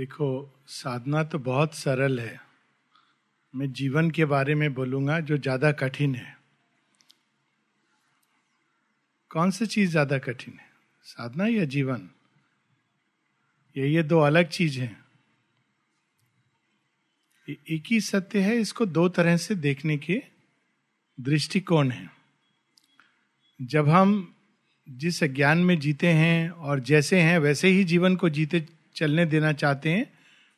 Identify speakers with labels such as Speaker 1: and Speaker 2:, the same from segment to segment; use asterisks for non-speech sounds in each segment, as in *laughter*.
Speaker 1: देखो, साधना तो बहुत सरल है। मैं जीवन के बारे में बोलूँगा जो ज़्यादा कठिन है। कौन सी चीज़ ज़्यादा कठिन है? साधना या जीवन? ये ये दो अलग चीज़ हैं। एक ही सत्य है, इसको दो तरह से देखने के दृष्टिकोण है। जब हम जिस ज्ञान में जीते हैं और जैसे हैं, वैसे ही जीवन को जीते चलने देना चाहते हैं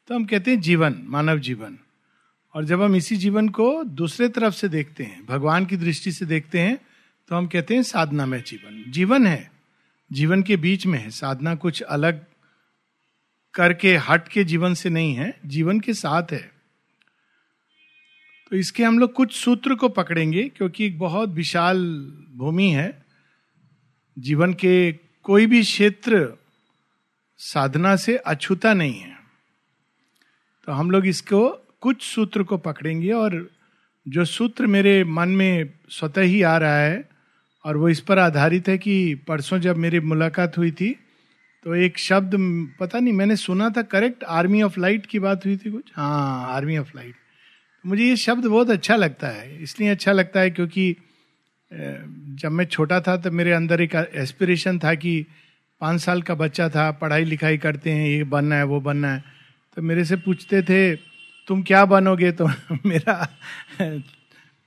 Speaker 1: तो हम कहते हैं जीवन, मानव जीवन। और जब हम इसी जीवन को दूसरे तरफ़ से देखते हैं, भगवान की दृष्टि से देखते हैं तो हम कहते हैं साधना में जीवन। जीवन है, जीवन के बीच में है, साधना कुछ अलग करके, हट के जीवन से नहीं है, जीवन के साथ है। तो इसके हम लोग कुछ सूत्र को पकड़ेंगे, क्योंकि एक बहुत विशाल भूमि है। जीवन के कोई भी क्षेत्र साधना से अछूता नहीं है। तो हम लोग इसको कुछ सूत्र को पकड़ेंगे और जो सूत्र मेरे मन में स्वतः ही आ रहा है और वो इस पर आधारित है कि परसों जब मेरी मुलाकात हुई थी तो एक शब्द पता नहीं, मैंने सुना था करेक्ट आर्मी ऑफ़ लाइट की बात हुई थी कुछ? हाँ आर्मी ऑफ़ लाइट मुझे ये शब्द बहुत अच्छा लगता है, इसलिए अच्छा लगता है क्योंकि जब मैं छोटा था तो मेरे अंदर एक एस्पिरेशन था कि पाँच साल का बच्चा था, पढ़ाई लिखाई करते हैं, ये बनना है, वो बनना है। तो मेरे से पूछते थे, तुम क्या बनोगे? तो *laughs* मेरा *laughs*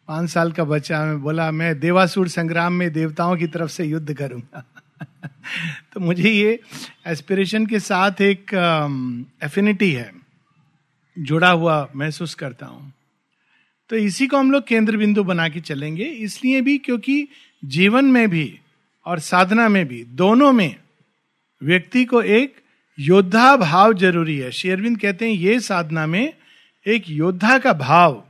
Speaker 1: पाँच साल का बच्चा मैं बोला, मैं देवासुर संग्राम में देवताओं की तरफ़ से युद्ध करूँगा। *laughs* तो मुझे ये एस्पिरेशन के साथ एक एफिनिटी है, जुड़ा हुआ महसूस करता हूँ। तो इसी को हम लोग केंद्र बिंदु बना के चलेंगे, इसलिए भी क्योंकि जीवन में भी और साधना में भी, दोनों में व्यक्ति को एक योद्धा भाव ज़रूरी है। शेरविंद कहते हैं, ये साधना में एक योद्धा का भाव,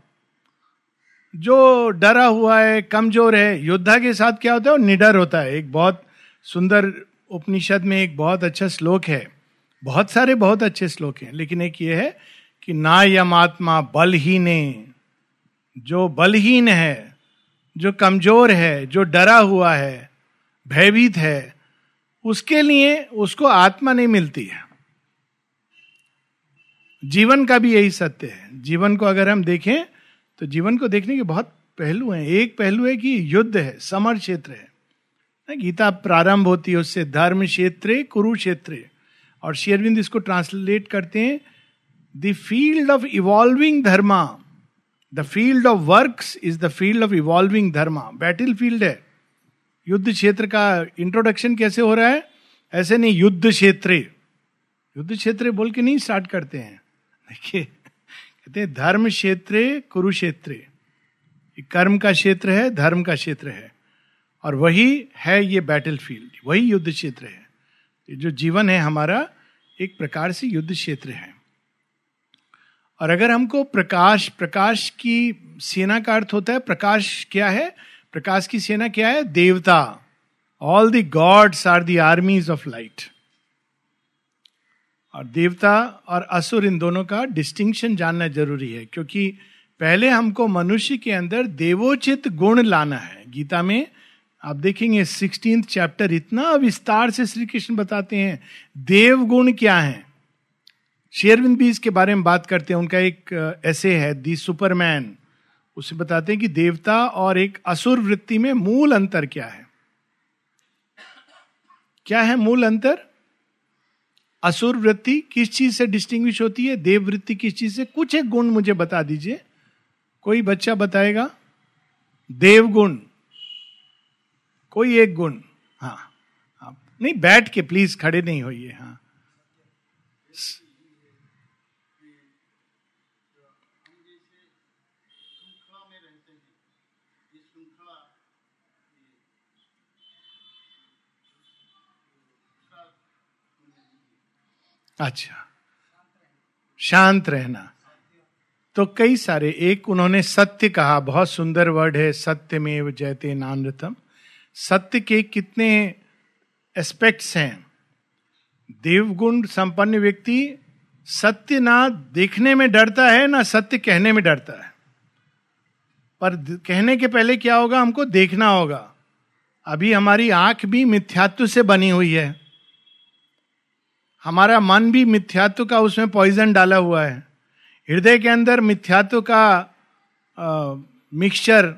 Speaker 1: जो डरा हुआ है, कमज़ोर है, योद्धा के साथ क्या होता है? वो निडर होता है। एक बहुत सुंदर उपनिषद में एक बहुत अच्छा श्लोक है। बहुत सारे बहुत अच्छे श्लोक हैं, लेकिन एक ये है कि ना यम आत्मा बलहीन जो बलहीन है, जो कमज़ोर है, जो डरा हुआ है, भयभीत है उसके लिए उसको आत्मा नहीं मिलती है। जीवन का भी यही सत्य है। जीवन को अगर हम देखें तो जीवन को देखने के बहुत पहलू हैं। एक पहलू है कि युद्ध है, समर क्षेत्र है। गीता प्रारंभ होती है उससे, धर्म क्षेत्र, कुरुक्षेत्र। और शेरविंद इसको ट्रांसलेट करते हैं the field of evolving dharma the field of work is the field of evolving dharma battle field है। युद्ध क्षेत्र का इंट्रोडक्शन कैसे हो रहा है? ऐसे नहीं, युद्ध क्षेत्र। युद्ध क्षेत्र बोल के नहीं स्टार्ट करते हैं। देखिए, कहते हैं, धर्म क्षेत्र, कुरुक्षेत्र। कर्म का क्षेत्र है, धर्म का क्षेत्र है। और वही है ये बैटल फ़ील्ड वही युद्ध क्षेत्र है। जो जीवन है हमारा, एक प्रकार से युद्ध क्षेत्र है। और अगर हमको प्रकाश प्रकाश की सेना का अर्थ होता है, प्रकाश क्या है? प्रकाश की सेना क्या है? देवता। All the gods are the armies of light और देवता और असुर इन दोनों का डिस्टिंक्शन जानना ज़रूरी है, क्योंकि पहले हमको मनुष्य के अंदर देवोचित गुण लाना है। गीता में आप देखेंगे सिक्सटीन चैप्टर इतना विस्तार से श्री कृष्ण बताते हैं देव गुण क्या है? शेरविंद भी इसके बारे में बात करते हैं। उनका एक ऐसे है दी सुपरमैन उसे बताते हैं कि देवता और एक असुर वृत्ति में मूल अंतर क्या है? क्या है मूल अंतर? असुर वृत्ति किस चीज़ से डिस्टिंग्विश होती है? देव वृत्ति किस चीज़ से? कुछ एक गुण मुझे बता दीजिए। कोई बच्चा बताएगा? देव गुण कोई एक गुण। हाँ नहीं, बैठ के प्लीज़ खड़े नहीं होइए हाँ। अच्छा। शांत रहना। तो कई सारे, एक उन्होंने सत्य कहा, बहुत सुंदर वर्ड है सत्य में जयते नानृतम सत्य के कितने एस्पेक्ट्स हैं। देवगुण संपन्न व्यक्ति सत्य ना देखने में डरता है, ना सत्य कहने में डरता है। पर कहने के पहले क्या होगा, हमको देखना होगा। अभी हमारी आँख भी मिथ्यात्व से बनी हुई है। हमारा मन भी मिथ्यात्व का उसमें पॉइजन डाला हुआ है। हृदय के अंदर मिथ्यात्व का मिक्सचर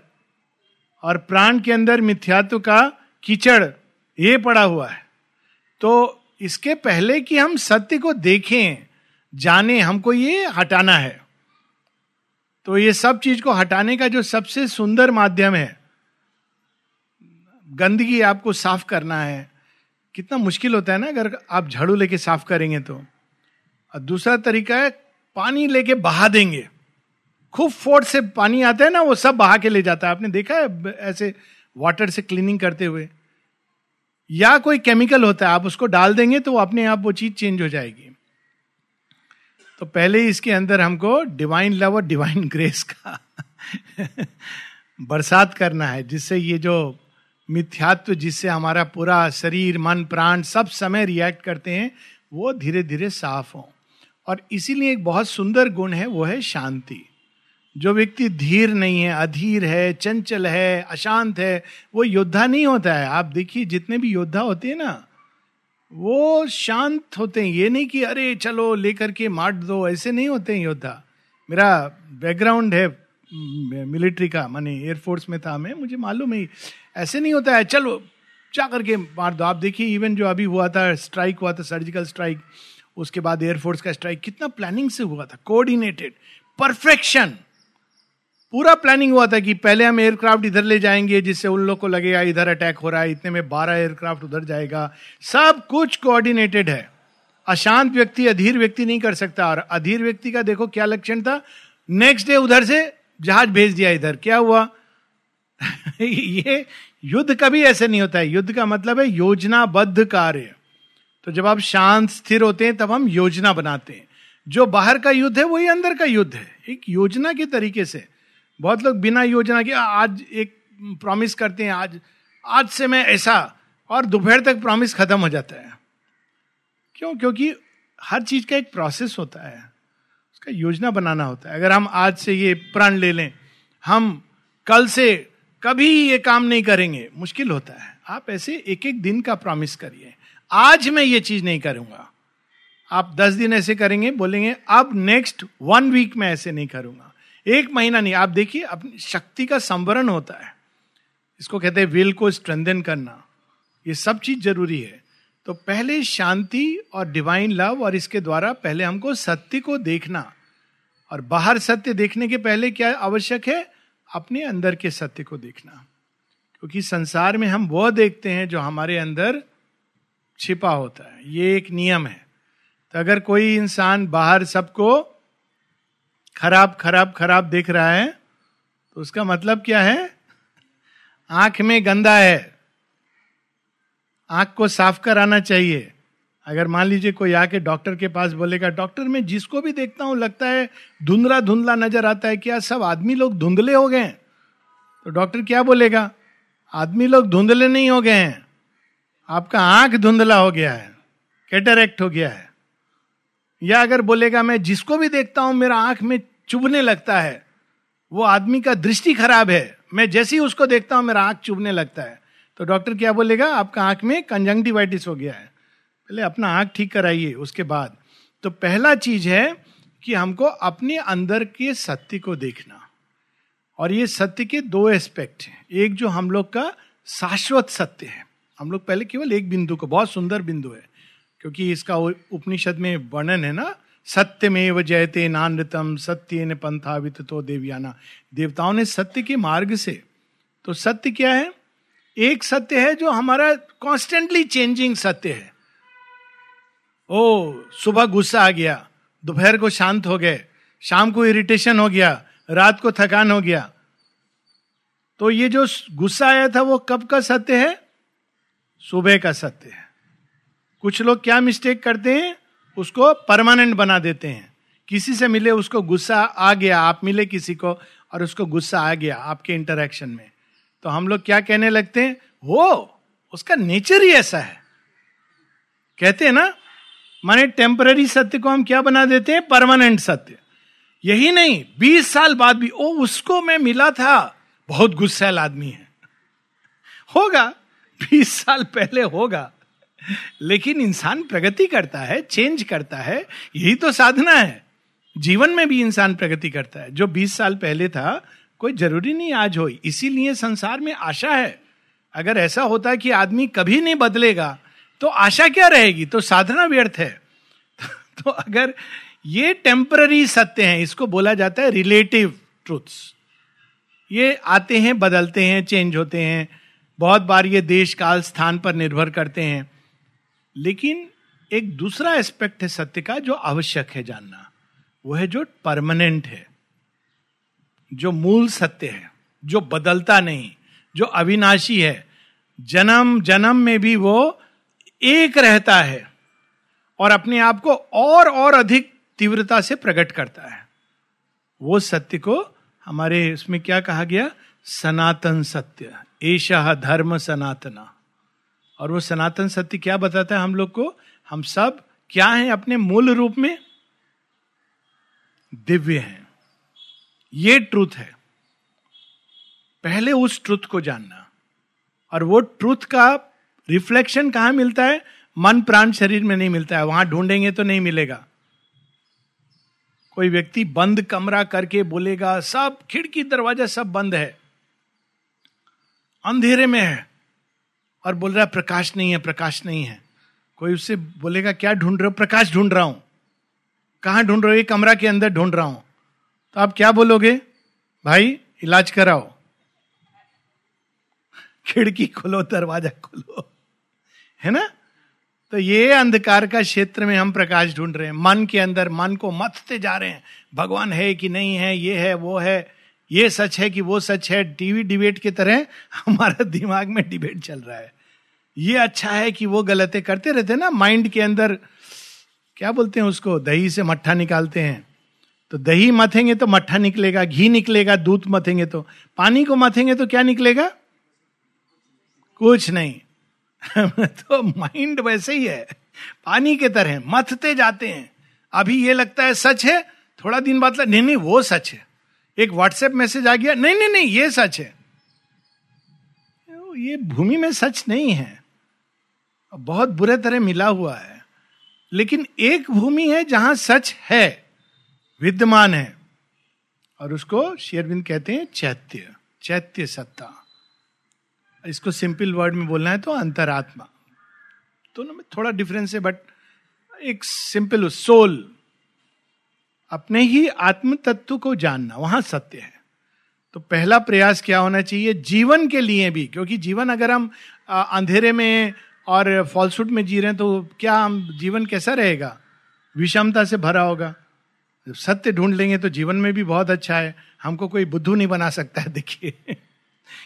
Speaker 1: और प्राण के अंदर मिथ्यात्व का कीचड़, ये पड़ा हुआ है। तो इसके पहले कि हम सत्य को देखें, जाने, हमको ये हटाना है। तो ये सब चीज़ को हटाने का जो सबसे सुंदर माध्यम है, गंदगी आपको साफ़ करना है कितना मुश्किल होता है ना, अगर आप झाड़ू लेके साफ़ करेंगे तो। और दूसरा तरीका है, पानी लेके बहा देंगे। खूब फोर्स से पानी आता है ना, वो सब बहा के ले जाता है। आपने देखा है ऐसे वाटर से क्लीनिंग करते हुए? या कोई केमिकल होता है, आप उसको डाल देंगे तो अपने आप वो चीज़ चेंज हो जाएगी। तो पहले ही इसके अंदर हमको डिवाइन लव और डिवाइन ग्रेस *laughs* का *laughs* बरसात करना है, जिससे ये जो मिथ्यात्व जिससे हमारा पूरा शरीर, मन, प्राण सब समय रिएक्ट करते हैं, वो धीरे धीरे साफ़ हो। और इसीलिए एक बहुत सुंदर गुण है, वो है शांति। जो व्यक्ति धीर नहीं है, अधीर है, चंचल है, अशांत है, वो योद्धा नहीं होता है। आप देखिए, जितने भी योद्धा होते हैं ना, वो शांत होते हैं। ये नहीं कि, अरे, चलो, लेकर के मार दो, ऐसे नहीं होते हैं योद्धा। मेरा बैकग्राउंड है मिलिट्री का, माने एयरफोर्स में था मैं, मुझे मालूम है, ऐसे नहीं होता है, चलो, जा करके मार दो। आप देखिए इवन जो अभी हुआ था स्ट्राइक हुआ था सर्जिकल स्ट्राइक उसके बाद एयरफोर्स का स्ट्राइक कितना प्लानिंग से हुआ था कोऑर्डिनेटेड परफेक्शन पूरा प्लानिंग हुआ था कि पहले हम एयरक्राफ्ट इधर ले जाएँगे, जिससे उन लोग को लगेगा इधर अटैक हो रहा है, इतने में बारह एयरक्राफ्ट उधर जाएगा। सब कुछ कोऑर्डिनेटेड है। अशांत व्यक्ति, अधीर व्यक्ति नहीं कर सकता। और अधीर व्यक्ति का देखो क्या लक्षण था? नेक्स्ट डे उधर से जहाज़ भेज दिया इधर। क्या हुआ? *laughs* ये युद्ध कभी ऐसे नहीं होता है। युद्ध का मतलब है योजनाबद्ध कार्य। तो जब आप शांत, स्थिर होते हैं, तब हम योजना बनाते हैं। जो बाहर का युद्ध है, वही अंदर का युद्ध है। एक योजना के तरीके से। बहुत लोग बिना योजना के, आज एक प्रॉमिस करते हैं, आज आज से मैं ऐसा, और दोपहर तक प्रॉमिस खत्म हो जाता है। क्यों? क्योंकि हर चीज़ का एक प्रोसेस होता है। उसका योजना बनाना होता है। अगर हम आज से ये प्रण ले लें, हम कल से कभी ये काम नहीं करेंगे, मुश्किल होता है। आप ऐसे एक एक दिन का प्रॉमिस करिए। आज मैं ये चीज़ नहीं करूँगा। आप दस दिन ऐसे करेंगे, बोलेंगे, अब नेक्स्ट वन वीक में ऐसे नहीं करूँगा। एक महीना नहीं, आप देखिए अपनी शक्ति का संवरण होता है। इसको कहते हैं विल को स्ट्रेंथन करना। ये सब चीज़ ज़रूरी है। तो पहले शांति और डिवाइन लव और इसके द्वारा पहले हमको सत्य को देखना। और बाहर सत्य देखने के पहले क्या आवश्यक है? अपने अंदर के सत्य को देखना। क्योंकि संसार में हम वह देखते हैं जो हमारे अंदर छिपा होता है। ये एक नियम है। तो अगर कोई इंसान बाहर सबको खराब खराब खराब देख रहा है तो उसका मतलब क्या है? आँख में गंदा है। आँख को साफ़ कराना चाहिए। अगर मान लीजिए कोई आके डॉक्टर के पास बोलेगा, डॉक्टर, मैं जिसको भी देखता हूँ, लगता है धुंधला धुंधला नज़र आता है क्या सब आदमी लोग धुंधले हो गए तो डॉक्टर क्या बोलेगा? आदमी लोग धुंधले नहीं हो गए हैं। आपका आँख धुंधला हो गया है, कैटरेक्ट हो गया है। या अगर बोलेगा, मैं जिसको भी देखता हूँ, मेरा आँख में चुभने लगता है। वो आदमी का दृष्टि खराब है। मैं जैसे ही उसको देखता हूँ, मेरा आँख चुभने लगता है। तो डॉक्टर क्या बोलेगा? आपका आँख में कंजंक्टिवाइटिस हो गया है। पहले अपना आँख ठीक कराइए, उसके बाद। तो पहला चीज़ है कि हमको अपने अंदर के सत्य को देखना। और ये सत्य के दो एस्पेक्ट हैं। एक जो हम लोग का शाश्वत सत्य है। हम लोग पहले केवल एक बिंदु को, बहुत सुंदर बिंदु है, क्योंकि इसका उपनिषद में वर्णन है ना सत्य में व जयते नानृतम सत्य ने पंथावित तो देवयाना। देवताओं ने सत्य के मार्ग से तो सत्य क्या है? एक सत्य है जो हमारा कॉन्स्टेंटली चेंजिंग सत्य है। ओ, सुबह गुस्सा आ गया। दोपहर को शांत हो गए। शाम को इरिटेशन हो गया। रात को थकान हो गया। तो ये जो गुस्सा आया था, वो कब का सत्य है? सुबह का सत्य है। कुछ लोग क्या मिस्टेक करते हैं? उसको परमानेंट बना देते हैं। किसी से मिले, उसको गुस्सा आ गया। आप मिले किसी को और उसको गुस्सा आ गया आपके इंटरेक्शन में। तो हम लोग क्या कहने लगते हैं? हो, उसका नेचर ही ऐसा है। कहते हैं ना माने टेम्पररी सत्य को हम क्या बना देते हैं? परमानेंट सत्य। यही नहीं, बीस साल बाद भी, ओ, उसको मैं मिला था। बहुत गुस्सैल आदमी है। होगा, बीस साल पहले होगा। लेकिन इंसान प्रगति करता है चेंज करता है, यही तो साधना है। जीवन में भी इंसान प्रगति करता है। जो 20 साल पहले था, कोई ज़रूरी नहीं आज हो। इसीलिए संसार में आशा है। अगर ऐसा होता कि आदमी कभी नहीं बदलेगा तो आशा क्या रहेगी? तो साधना व्यर्थ है। *laughs* तो अगर ये टेम्पररी सत्य हैं, इसको बोला जाता है रिलेटिव ट्रूथ्स ये आते हैं, बदलते हैं चेंज होते हैं। बहुत बार ये देश काल स्थान पर निर्भर करते हैं। लेकिन एक दूसरा एस्पेक्ट है सत्य का, जो आवश्यक है जानना। वो है जो परमानेंट है। जो मूल सत्य है, जो बदलता नहीं, जो अविनाशी है। जन्म जन्म में भी वो एक रहता है और अपने आप को और और अधिक तीव्रता से प्रकट करता है। वो सत्य को हमारे इसमें क्या कहा गया? सनातन सत्य। ऐशा धर्म सनातना। और वो सनातन सत्य क्या बताता है हम लोग को? हम सब क्या हैं अपने मूल रूप में? दिव्य हैं। ये ट्रुथ है। पहले उस ट्रुथ को जानना। और वो ट्रुथ का रिफ्लेक्शन कहाँ मिलता है? मन प्राण शरीर में नहीं मिलता है। वहाँ ढूंढेंगे तो नहीं मिलेगा। कोई व्यक्ति बंद कमरा करके बोलेगा, सब खिड़की दरवाज़ा सब बंद है। अंधेरे में है। और बोल रहा है, प्रकाश नहीं है, प्रकाश नहीं है। कोई उससे बोलेगा, क्या ढूंढ रहे हो? प्रकाश ढूंढ रहा हूँ। कहाँ ढूंढ रहे हो? ये कमरा के अंदर ढूंढ रहा हूँ। तो आप क्या बोलोगे? भाई, इलाज कराओ। खिड़की खोलो, दरवाज़ा खोलो। है ना? तो ये अंधकार का क्षेत्र में हम प्रकाश ढूंढ रहे हैं। मन के अंदर मन को मथते जा रहे हैं। भगवान है कि नहीं है, ये है, वो है, ये सच है कि वो सच है, टीवी डिबेट की तरह हमारा *laughs* दिमाग में डिबेट चल रहा है। ये अच्छा है कि वो गलत करते रहते हैं ना, माइंड के अंदर, क्या बोलते हैं उसको, दही से मट्ठा निकालते हैं। तो दही मथेंगे तो मट्ठा निकलेगा, घी निकलेगा, दूध मथेंगे तो पानी को मथेंगे तो क्या निकलेगा? कुछ नहीं। *laughs* तो माइंड वैसे ही है। पानी के तरह मथते जाते हैं। अभी ये लगता है सच है, थोड़ा दिन बाद नहीं नहीं, वो सच है। एक व्हाट्सएप मैसेज आ गया, नहीं नहीं नहीं, ये सच है। ये भूमि में सच नहीं है। बहुत बुरे तरह मिला हुआ है। लेकिन एक भूमि है जहाँ सच है, विद्यमान है। और उसको शेरविंद कहते हैं चैत्य चैत्य सत्ता। इसको सिंपल वर्ड में बोलना है तो अंतरात्मा। दोनों में थोड़ा डिफरेंस है बट एक सिंपल सोल अपने ही आत्म तत्व को जानना, वहाँ सत्य है। तो पहला प्रयास क्या होना चाहिए? जीवन के लिए भी, क्योंकि जीवन अगर हम अंधेरे में और फॉल्सूट में जी रहे हैं तो क्या हम, जीवन कैसा रहेगा? विषमता से भरा होगा। सत्य ढूंढ लेंगे तो जीवन में भी बहुत अच्छा है। हमको कोई बुद्धू नहीं बना सकता है, *laughs* देखिए।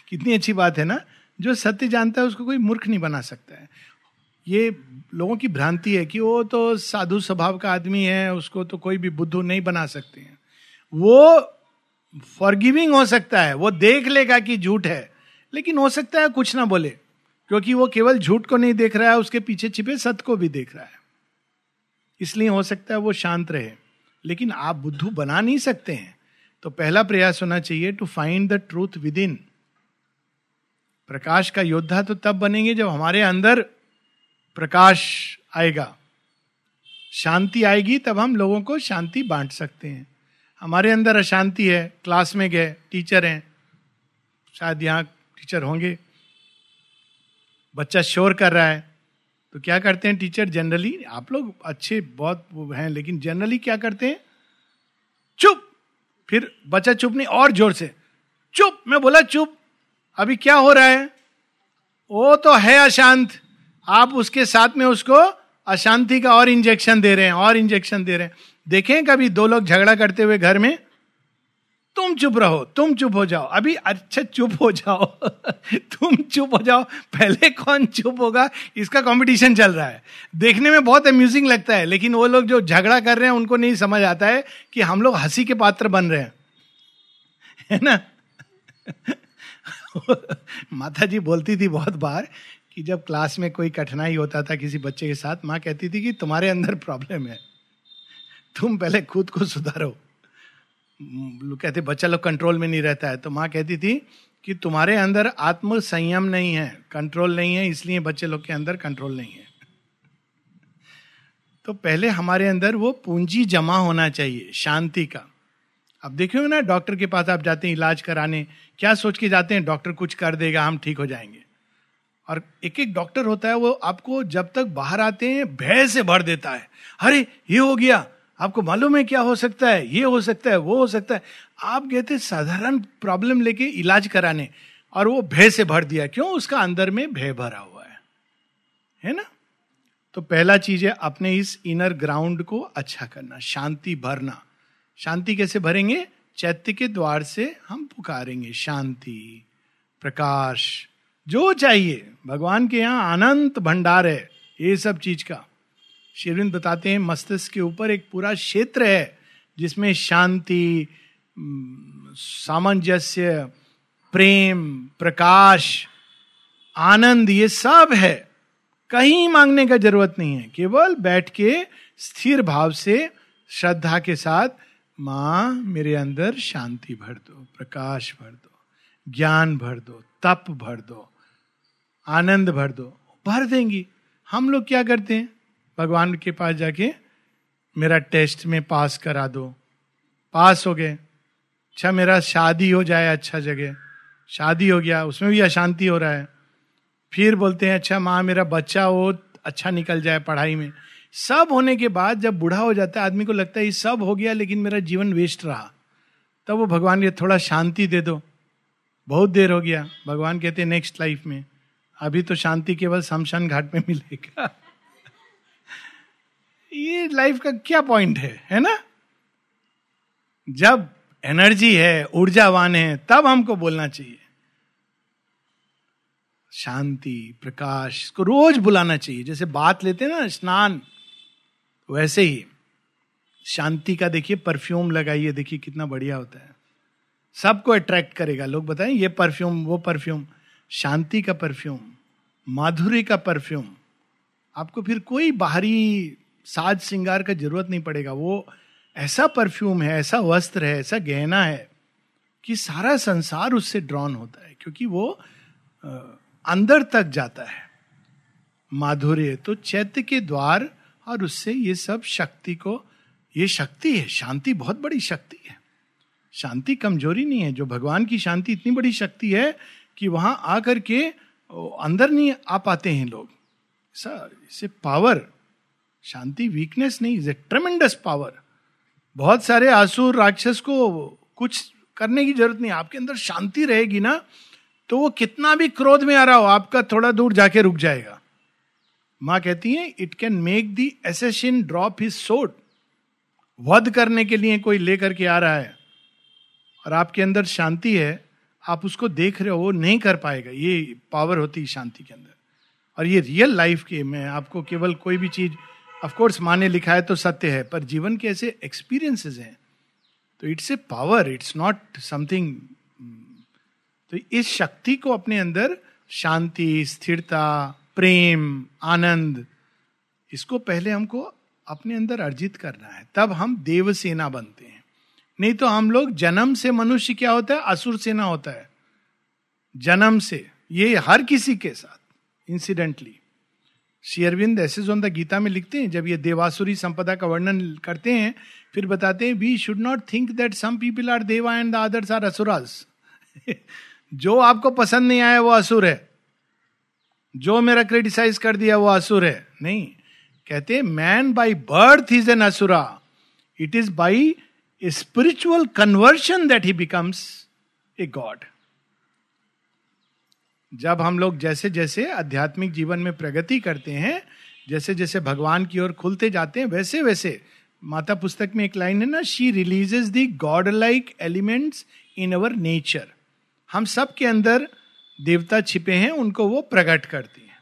Speaker 1: कितनी अच्छी बात है ना? जो सत्य जानता है, उसको कोई मूर्ख नहीं बना सकता है। ये लोगों की भ्रांति है कि वो तो साधु स्वभाव का आदमी है, उसको तो कोई भी बुद्धू नहीं बना सकते हैं। वो फॉरगिविंग हो सकता है, वो देख लेगा कि झूठ है, लेकिन हो सकता है कुछ ना बोले, क्योंकि वो केवल झूठ को नहीं देख रहा है, उसके पीछे छिपे सत्य को भी देख रहा है। इसलिए हो सकता है वो शांत रहे, लेकिन आप बुद्धू बना नहीं सकते हैं। तो पहला प्रयास होना चाहिए to find the truth within प्रकाश का योद्धा तो तब बनेंगे जब हमारे अंदर प्रकाश आएगा। शांति आएगी, तब हम लोगों को शांति बांट सकते हैं। हमारे अंदर अशांति है, क्लास में गए, टीचर हैं, शायद यहाँ टीचर होंगे। बच्चा शोर कर रहा है तो क्या करते हैं टीचर? जनरली आप लोग अच्छे बहुत हैं, लेकिन जनरली क्या करते हैं? चुप! फिर बच्चा चुप नहीं, और ज़ोर से, चुप! मैं बोला चुप! अभी क्या हो रहा है? वो तो है अशांत। आप उसके साथ में उसको अशांति का और इंजेक्शन दे रहे हैं, और इंजेक्शन दे रहे हैं। देखें कभी दो लोग झगड़ा करते हुए घर में, तुम चुप रहो, तुम चुप हो जाओ। अभी अच्छा चुप हो जाओ। *laughs* तुम चुप हो जाओ। पहले कौन चुप होगा? इसका कंपटीशन चल रहा है। देखने में बहुत अम्यूजिंग लगता है, लेकिन वो लोग जो झगड़ा कर रहे हैं, उनको नहीं समझ आता है कि हम लोग हँसी के पात्र बन रहे हैं। *laughs* है ना? *laughs* माता जी बोलती थी बहुत बार कि जब क्लास में कोई कठिनाई होता था किसी बच्चे के साथ, माँ कहती थी कि तुम्हारे अंदर प्रॉब्लम है। तुम पहले खुद को सुधारो। लोग कहते, बच्चा लोग कंट्रोल में नहीं रहता है। तो माँ कहती थी कि तुम्हारे अंदर आत्म संयम नहीं है कंट्रोल नहीं है, इसलिए बच्चे लोग के अंदर कंट्रोल नहीं है। तो पहले हमारे अंदर वो पूंजी जमा होना चाहिए, शांति का। अब देखिए ना, डॉक्टर के पास आप जाते हैं इलाज कराने, क्या सोच के जाते हैं, डॉक्टर कुछ कर देगा, हम ठीक हो जाएँगे। और एक एक डॉक्टर होता है, वो आपको जब तक बाहर आते हैं, भय से भर देता है। अरे, ये हो गया, आपको मालूम है क्या हो सकता है, ये हो सकता है, वो हो सकता है। आप गए थे साधारण प्रॉब्लम लेके इलाज कराने, और वो भय से भर दिया। क्यों? उसका अंदर में भय भरा हुआ है। है ना? तो पहला चीज़ है, अपने इस इनर ग्राउंड को अच्छा करना, शांति भरना। शांति कैसे भरेंगे? चैत्य के द्वार से हम पुकारेंगे शांति। प्रकाश, जो चाहिए। भगवान के यहाँ अनंत भंडार है ये सब चीज़ का। शिवरिंद बताते हैं, मस्तिष्क के ऊपर एक पूरा क्षेत्र है, जिसमें शांति सामंजस्य, प्रेम, प्रकाश, आनंद, ये सब है। कहीं मांगने का ज़रूरत नहीं है। केवल बैठ के स्थिर भाव से, श्रद्धा के साथ माँ, मेरे अंदर शांति भर दो, प्रकाश भर दो, ज्ञान भर दो, तप भर दो, आनंद भर दो, भर देंगी। हम लोग क्या करते हैं? भगवान के पास जाके मेरा टेस्ट में पास करा दो। पास हो गए। अच्छा मेरा शादी हो जाए अच्छा जगह। शादी हो गया, उसमें भी अशांति हो रहा है। फिर बोलते हैं अच्छा माँ, मेरा बच्चा हो अच्छा निकल जाए पढ़ाई में। सब होने के बाद जब बूढ़ा हो जाता है, आदमी को लगता है, ये सब हो गया, लेकिन मेरा जीवन वेस्ट रहा। तब वो भगवान ये थोड़ा शांति दे दो। बहुत देर हो गया। भगवान कहते नेक्स्ट लाइफ में। अभी तो शांति केवल शमशान घाट में मिलेगा। *laughs* ये लाइफ का क्या पॉइंट है? है ना? जब एनर्जी है, ऊर्जावान है, तब हमको बोलना चाहिए। शांति, प्रकाश, इसको रोज बुलाना चाहिए। जैसे बात लेते हैं ना, स्नान। वैसे ही, शांति का देखिए परफ्यूम लगाइए, देखिए कितना बढ़िया होता है। सबको अट्रैक्ट करेगा। लोग बताएँ, ये परफ्यूम वो परफ्यूम शांति का परफ्यूम माधुर्य का परफ्यूम आपको फिर कोई बाहरी साज श्रृंगार का ज़रूरत नहीं पड़ेगा। वो ऐसा परफ्यूम है, ऐसा वस्त्र है, ऐसा गहना है कि सारा संसार उससे ड्रॉन होता है, क्योंकि वो अंदर तक जाता है। माधुर्य तो चैत्य के द्वार और उससे ये सब शक्ति को, ये शक्ति है, शांति बहुत बड़ी शक्ति है। शांति कमज़ोरी नहीं है, जो भगवान की शांति इतनी बड़ी शक्ति है कि वहाँ आकर के अंदर नहीं आ पाते हैं लोग। सर, इसे पावर शांति वीकनेस नहीं इज़ ए ट्रमेंडस पावर बहुत सारे आसुर, राक्षस को कुछ करने की ज़रूरत नहीं, आपके अंदर शांति रहेगी ना तो वो कितना भी क्रोध में आ रहा हो, आपका थोड़ा दूर जाके रुक जाएगा। माँ कहती है it can make the assertion drop his sword वध करने के लिए कोई लेकर के आ रहा है और आपके अंदर शांति है, आप उसको देख रहे हो, वो नहीं कर पाएगा। ये पावर होती है शांति के अंदर। और ये रियल लाइफ के में आपको केवल कोई भी चीज़ ऑफकोर्स माँ ने लिखा है तो सत्य है, पर जीवन के ऐसे एक्सपीरियंसेस हैं। तो it's a power it's not something तो इस शक्ति को अपने अंदर शांति, स्थिरता प्रेम, आनंद, इसको पहले हमको अपने अंदर अर्जित करना है। तब हम देव सेना बनते हैं। नहीं तो हम लोग जन्म से मनुष्य क्या होता है? असुर सेना होता है। जन्म से। ये हर किसी के साथ इंसिडेंटली शेयरविंद ऐसे ऑन द गीता में लिखते हैं, जब ये देवासुरी संपदा का वर्णन करते हैं, फिर बताते हैं we should not think that some people are deva and the others are asuras जो आपको पसंद नहीं आया, वो असुर है। जो मेरा क्रिटिसाइज कर दिया वो असुर है। नहीं, कहते man by birth is an asura it is by spiritual conversion that he becomes a god जब हम लोग जैसे जैसे आध्यात्मिक जीवन में प्रगति करते हैं जैसे जैसे भगवान की ओर खुलते जाते हैं वैसे वैसे माता पुस्तक में एक लाइन है ना she releases the god like elements in our nature हम सब के अंदर देवता छिपे हैं, उनको वो प्रकट करती हैं।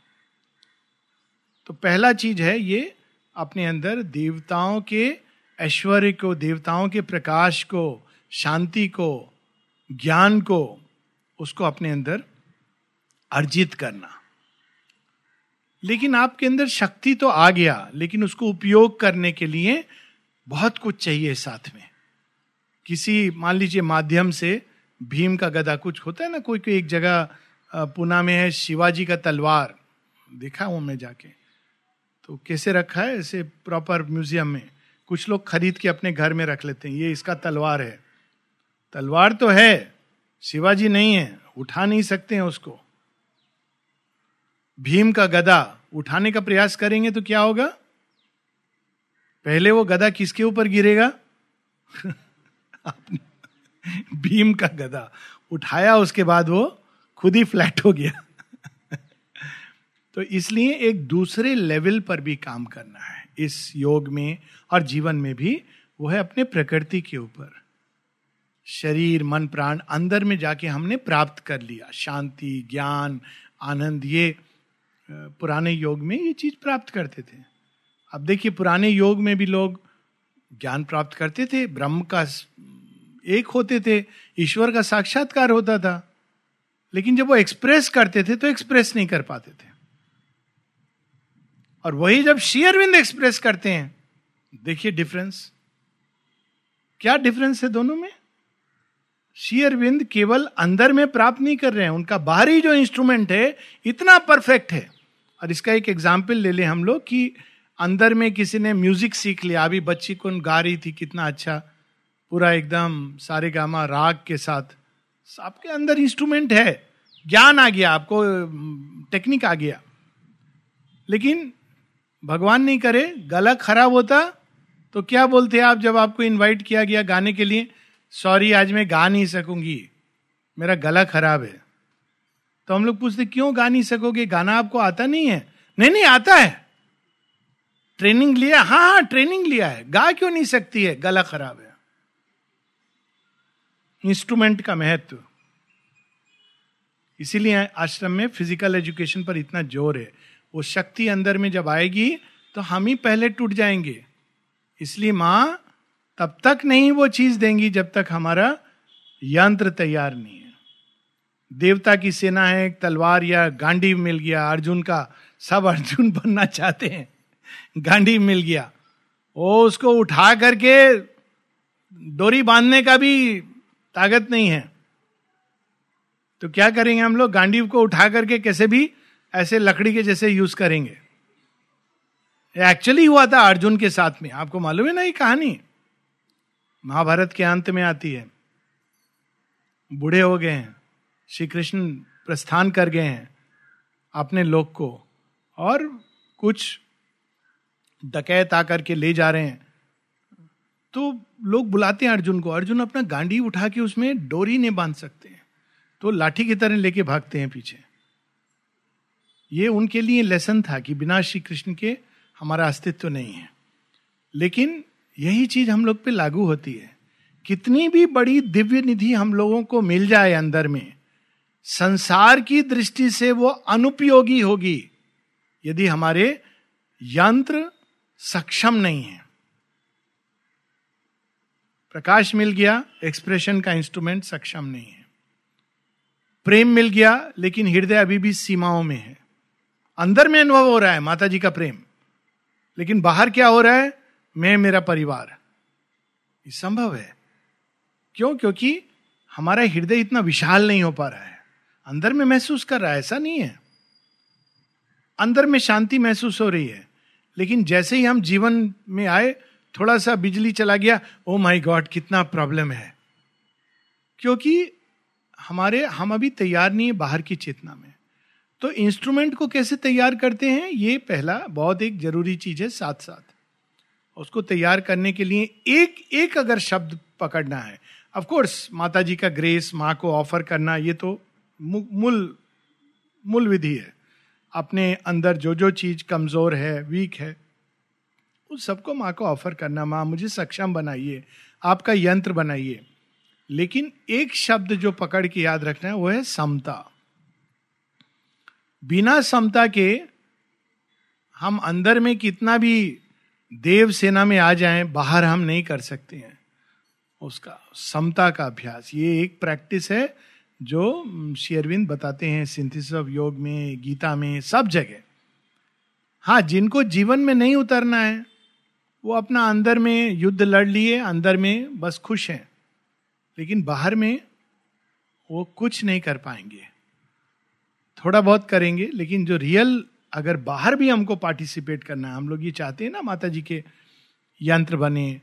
Speaker 1: तो पहला चीज़ है ये, अपने अंदर देवताओं के ऐश्वर्य को, देवताओं के प्रकाश को, शांति को, ज्ञान को, उसको अपने अंदर अर्जित करना। लेकिन आपके अंदर शक्ति तो आ गया, लेकिन उसको उपयोग करने के लिए बहुत कुछ चाहिए साथ में। किसी, मान लीजिए, माध्यम से भीम का गदा कुछ होता है ना कोई कोई एक जगह पुना में है शिवाजी का तलवार। देखा हूँ मैं जाके। तो कैसे रखा है? ऐसे प्रॉपर म्यूज़ियम में। कुछ लोग खरीद के अपने घर में रख लेते हैं। ये इसका तलवार है। तलवार तो है। शिवाजी नहीं है। उठा नहीं सकते हैं उसको। भीम का गदा। उठाने का प्रयास करेंगे तो क्या होगा? पहले वो गदा किसके ऊपर गिरेगा? *laughs* भीम का गदा। उठाया उसके बाद वो खुद ही फ्लैट हो गया। तो इसलिए एक दूसरे लेवल पर भी काम करना है, इस योग में और जीवन में भी, वो है अपने प्रकृति के ऊपर। शरीर, मन, प्राण अंदर में जाके हमने प्राप्त कर लिया, शांति, ज्ञान, आनंद, ये पुराने योग में ये चीज़ प्राप्त करते थे। अब देखिए, पुराने योग में भी लोग ज्ञान प्राप्त करते थे, ब्रह्म का एक होते थे, ईश्वर का साक्षात्कार होता था। लेकिन जब वो एक्सप्रेस करते थे तो एक्सप्रेस नहीं कर पाते थे। और वही जब शेयरविंद एक्सप्रेस करते हैं, देखिए डिफरेंस क्या डिफरेंस है दोनों में? शेयरविंद केवल अंदर में प्राप्त नहीं कर रहे हैं, उनका बाहरी जो इंस्ट्रूमेंट है, इतना परफेक्ट है। और इसका एक एग्ज़ाम्पल ले लें हम लोग कि अंदर में किसी ने म्यूज़िक सीख लिया, अभी बच्ची कौन गा रही थी, कितना अच्छा पूरा एकदम सारे गामा राग के साथ। आपके अंदर इंस्ट्रूमेंट है। ज्ञान आ गया, आपको टेक्निक आ गया। लेकिन भगवान नहीं करे, गला खराब होता तो क्या बोलते आप जब आपको इनवाइट किया गया गाने के लिए सॉरी आज मैं गा नहीं सकूँगी। मेरा गला खराब है। तो हम लोग पूछते, क्यों गा नहीं सकोगे? गाना आपको आता नहीं है? नहीं नहीं, आता है। ट्रेनिंग लिया हाँ हाँ ट्रेनिंग लिया है। गा क्यों नहीं सकती है? गला खराब है। इंस्ट्रूमेंट का महत्व। इसीलिए आश्रम में फ़िज़िकल एजुकेशन पर इतना ज़ोर है। वो शक्ति अंदर में जब आएगी तो हम ही पहले टूट जाएँगे। इसलिए माँ, तब तक नहीं वो चीज़ देंगी जब तक हमारा यंत्र तैयार नहीं है। देवता की सेना है, एक तलवार या गांडी मिल गया, अर्जुन का, सब अर्जुन *laughs* बनना चाहते हैं। गांडी मिल गया। वो उसको उठा करके डोरी बांधने का भी ताकत नहीं है। तो क्या करेंगे हम लोग? गांडी को उठा करके कैसे भी ऐसे लकड़ी के जैसे यूज़ करेंगे। एक्चुअली हुआ था अर्जुन के साथ में। आपको मालूम है ना ये कहानी? महाभारत के अंत में आती है। बूढ़े हो गए हैं। श्री कृष्ण प्रस्थान कर गए हैं अपने लोक को और कुछ डकैत आकर के ले जा रहे हैं। तो लोग बुलाते हैं अर्जुन को। अर्जुन अपना गांडी उठा के उसमें डोरी नहीं बाँध सकते हैं तो लाठी की तरह लेके भागते हैं पीछे। ये उनके लिए लेसन था कि बिना श्री कृष्ण के हमारा अस्तित्व नहीं है। लेकिन यही चीज़ हम लोग पे लागू होती है। कितनी भी बड़ी दिव्य निधि हम लोगों को मिल जाए अंदर में, संसार की दृष्टि से वो अनुपयोगी होगी, यदि हमारे यंत्र सक्षम नहीं है। प्रकाश मिल गया एक्सप्रेशन का इंस्ट्रूमेंट सक्षम नहीं है। प्रेम मिल गया, लेकिन हृदय अभी भी सीमाओं में है। अंदर में अनुभव हो रहा है माता जी का प्रेम, लेकिन बाहर क्या हो रहा है? मैं, मेरा परिवार। ये संभव है। क्यों? क्योंकि हमारा हृदय इतना विशाल नहीं हो पा रहा है। अंदर में महसूस कर रहा है, ऐसा नहीं है। अंदर में शांति महसूस हो रही है, लेकिन जैसे ही हम जीवन में आए थोड़ा सा बिजली चला गया ओ माय गॉड कितना प्रॉब्लम है। क्योंकि हमारे, हम अभी तैयार नहीं है बाहर की चेतना में। तो इंस्ट्रूमेंट को कैसे तैयार करते हैं? ये पहला बहुत एक ज़रूरी चीज़ है साथ साथ उसको तैयार करने के लिए एक एक अगर शब्द पकड़ना है ऑफ़ कोर्स माता जी का ग्रेस माँ को ऑफ़र करना, ये तो मूल मूल विधि है। अपने अंदर जो जो चीज़ कमज़ोर है वीक है उस सबको माँ को ऑफ़र करना, माँ, मुझे सक्षम बनाइए, आपका यंत्र बनाइए। लेकिन एक शब्द जो पकड़ के याद रखना है, वो है समता। बिना समता के हम अंदर में कितना भी देव सेना में आ जाएँ, बाहर हम नहीं कर सकते हैं। उसका, समता का अभ्यास, ये एक प्रैक्टिस है जो शेयरविंद बताते हैं सिंथिस ऑफ़ योग में, गीता में, सब जगह। हाँ जिनको जीवन में नहीं उतरना है वो अपना अंदर में युद्ध लड़ लिए, अंदर में बस खुश हैं। लेकिन बाहर में वो कुछ नहीं कर पाएँगे। थोड़ा बहुत करेंगे, लेकिन जो रियल अगर बाहर भी हमको पार्टिसिपेट करना है, हम लोग ये चाहते हैं ना माता जी के यंत्र बने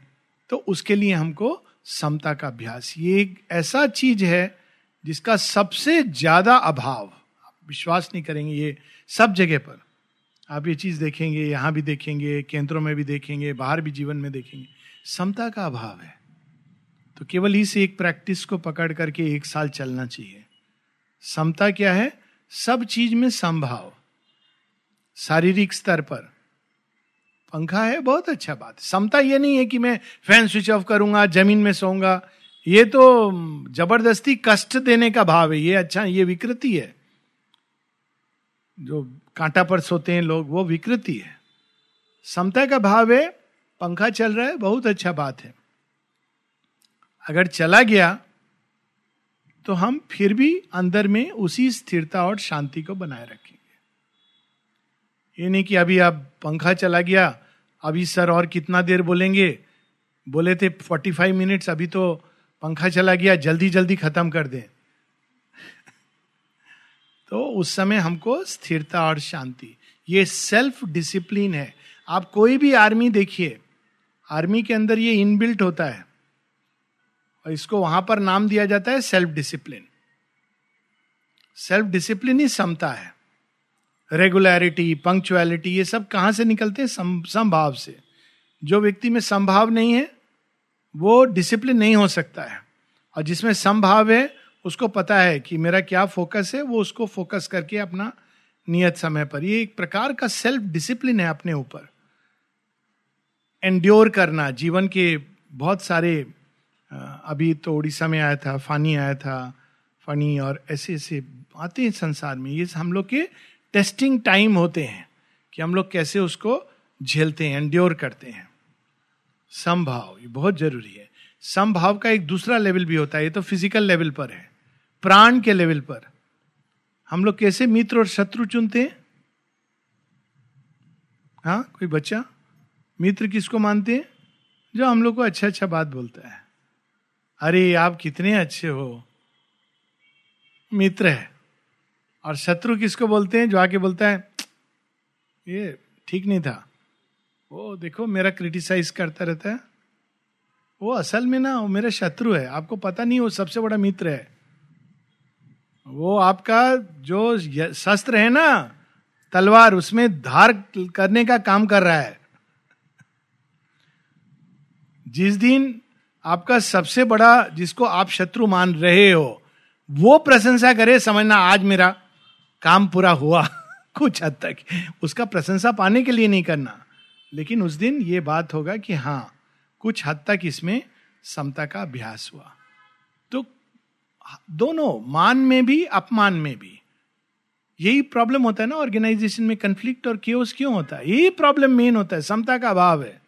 Speaker 1: तो उसके लिए हमको समता का अभ्यास। ये एक ऐसा चीज़ है जिसका सबसे ज़्यादा अभाव विश्वास नहीं करेंगे ये सब जगह पर आप ये चीज़ देखेंगे, यहाँ भी देखेंगे, केंद्रों में भी देखेंगे, बाहर भी जीवन में देखेंगे। समता का अभाव है। तो केवल इस एक प्रैक्टिस को पकड़ करके एक साल चलना चाहिए। समता क्या है? सब चीज़ में संभाव। शारीरिक स्तर पर। पंखा है, बहुत अच्छा बात समता ये नहीं है कि मैं फ़ैन स्विच ऑफ़ करूँगा, ज़मीन में सोऊँगा। ये तो ज़बरदस्ती कष्ट देने का भाव है। ये अच्छा ये विकृति है। जो कांटा पर सोते हैं लोग, वो विकृति है। समता का भाव है, पंखा चल रहा है, बहुत अच्छा बात है। अगर चला गया तो हम फिर भी अंदर में उसी स्थिरता और शांति को बनाए रखेंगे। ये नहीं कि अभी आप पंखा चला गया, अभी सर और कितना देर बोलेंगे? बोले थे, फोर्टी फाइव मिनट्स, अभी तो पंखा चला गया जल्दी जल्दी खत्म कर दें। तो उस समय हमको स्थिरता और शांति। ये सेल्फ डिसिप्लिन है। आप कोई भी आर्मी देखिए आर्मी के अंदर ये इनबिल्ट होता है। और इसको वहाँ पर नाम दिया जाता है सेल्फ डिसिप्लिन सेल्फ डिसिप्लिन ही समता है। रेगुलरिटी पंक्चुअलिटी ये सब कहाँ से निकलते हैं? संभाव से। जो व्यक्ति में संभाव नहीं है, वो डिसिप्लिन नहीं हो सकता है। और जिसमें संभाव है उसको पता है कि मेरा क्या फोकस है, वो उसको फोकस करके अपना नियत समय पर। ये एक प्रकार का सेल्फ डिसिप्लिन है अपने ऊपर। एंड्योर करना, जीवन के बहुत सारे अभी तो उड़ीसा में आया था, फानी आया था, फनी और ऐसे ऐसे आते हैं संसार में। ये हम लोग के टेस्टिंग टाइम होते हैं कि हम लोग कैसे उसको झेलते हैं एंड्योर करते हैं। संभाव, ये बहुत ज़रूरी है। संभाव का एक दूसरा लेवल भी होता है, ये तो फ़िज़िकल लेवल पर है। प्राण के लेवल पर। हम लोग कैसे मित्र और शत्रु चुनते हैं? हाँ कोई बच्चा? मित्र किसको मानते हैं? जो हम लोग को अच्छा अच्छा बात बोलता है। अरे, आप कितने अच्छे हो। मित्र है। और शत्रु किसको बोलते हैं? जो आके बोलता है, ये ठीक नहीं था। वो देखो, मेरा क्रिटिसाइज करता रहता है। वो असल में ना, वो मेरा शत्रु है। आपको पता नहीं, वो सबसे बड़ा मित्र है। वो आपका जो शस्त्र है ना, तलवार, उसमें धार करने का काम कर रहा है। जिस दिन आपका सबसे बड़ा, जिसको आप शत्रु मान रहे हो, वो प्रशंसा करे, समझना आज मेरा काम पूरा हुआ। *laughs* कुछ हद तक। उसका प्रशंसा पाने के लिए नहीं करना। लेकिन उस दिन ये बात होगा कि हाँ कुछ हद तक इसमें समता का अभ्यास हुआ। तो दोनों, मान में भी, अपमान में भी। यही प्रॉब्लम होता है ना ऑर्गेनाइजेशन में कंफ्लिक्ट और क्योस क्यों होता है? यही प्रॉब्लम मेन होता है, समता का अभाव है।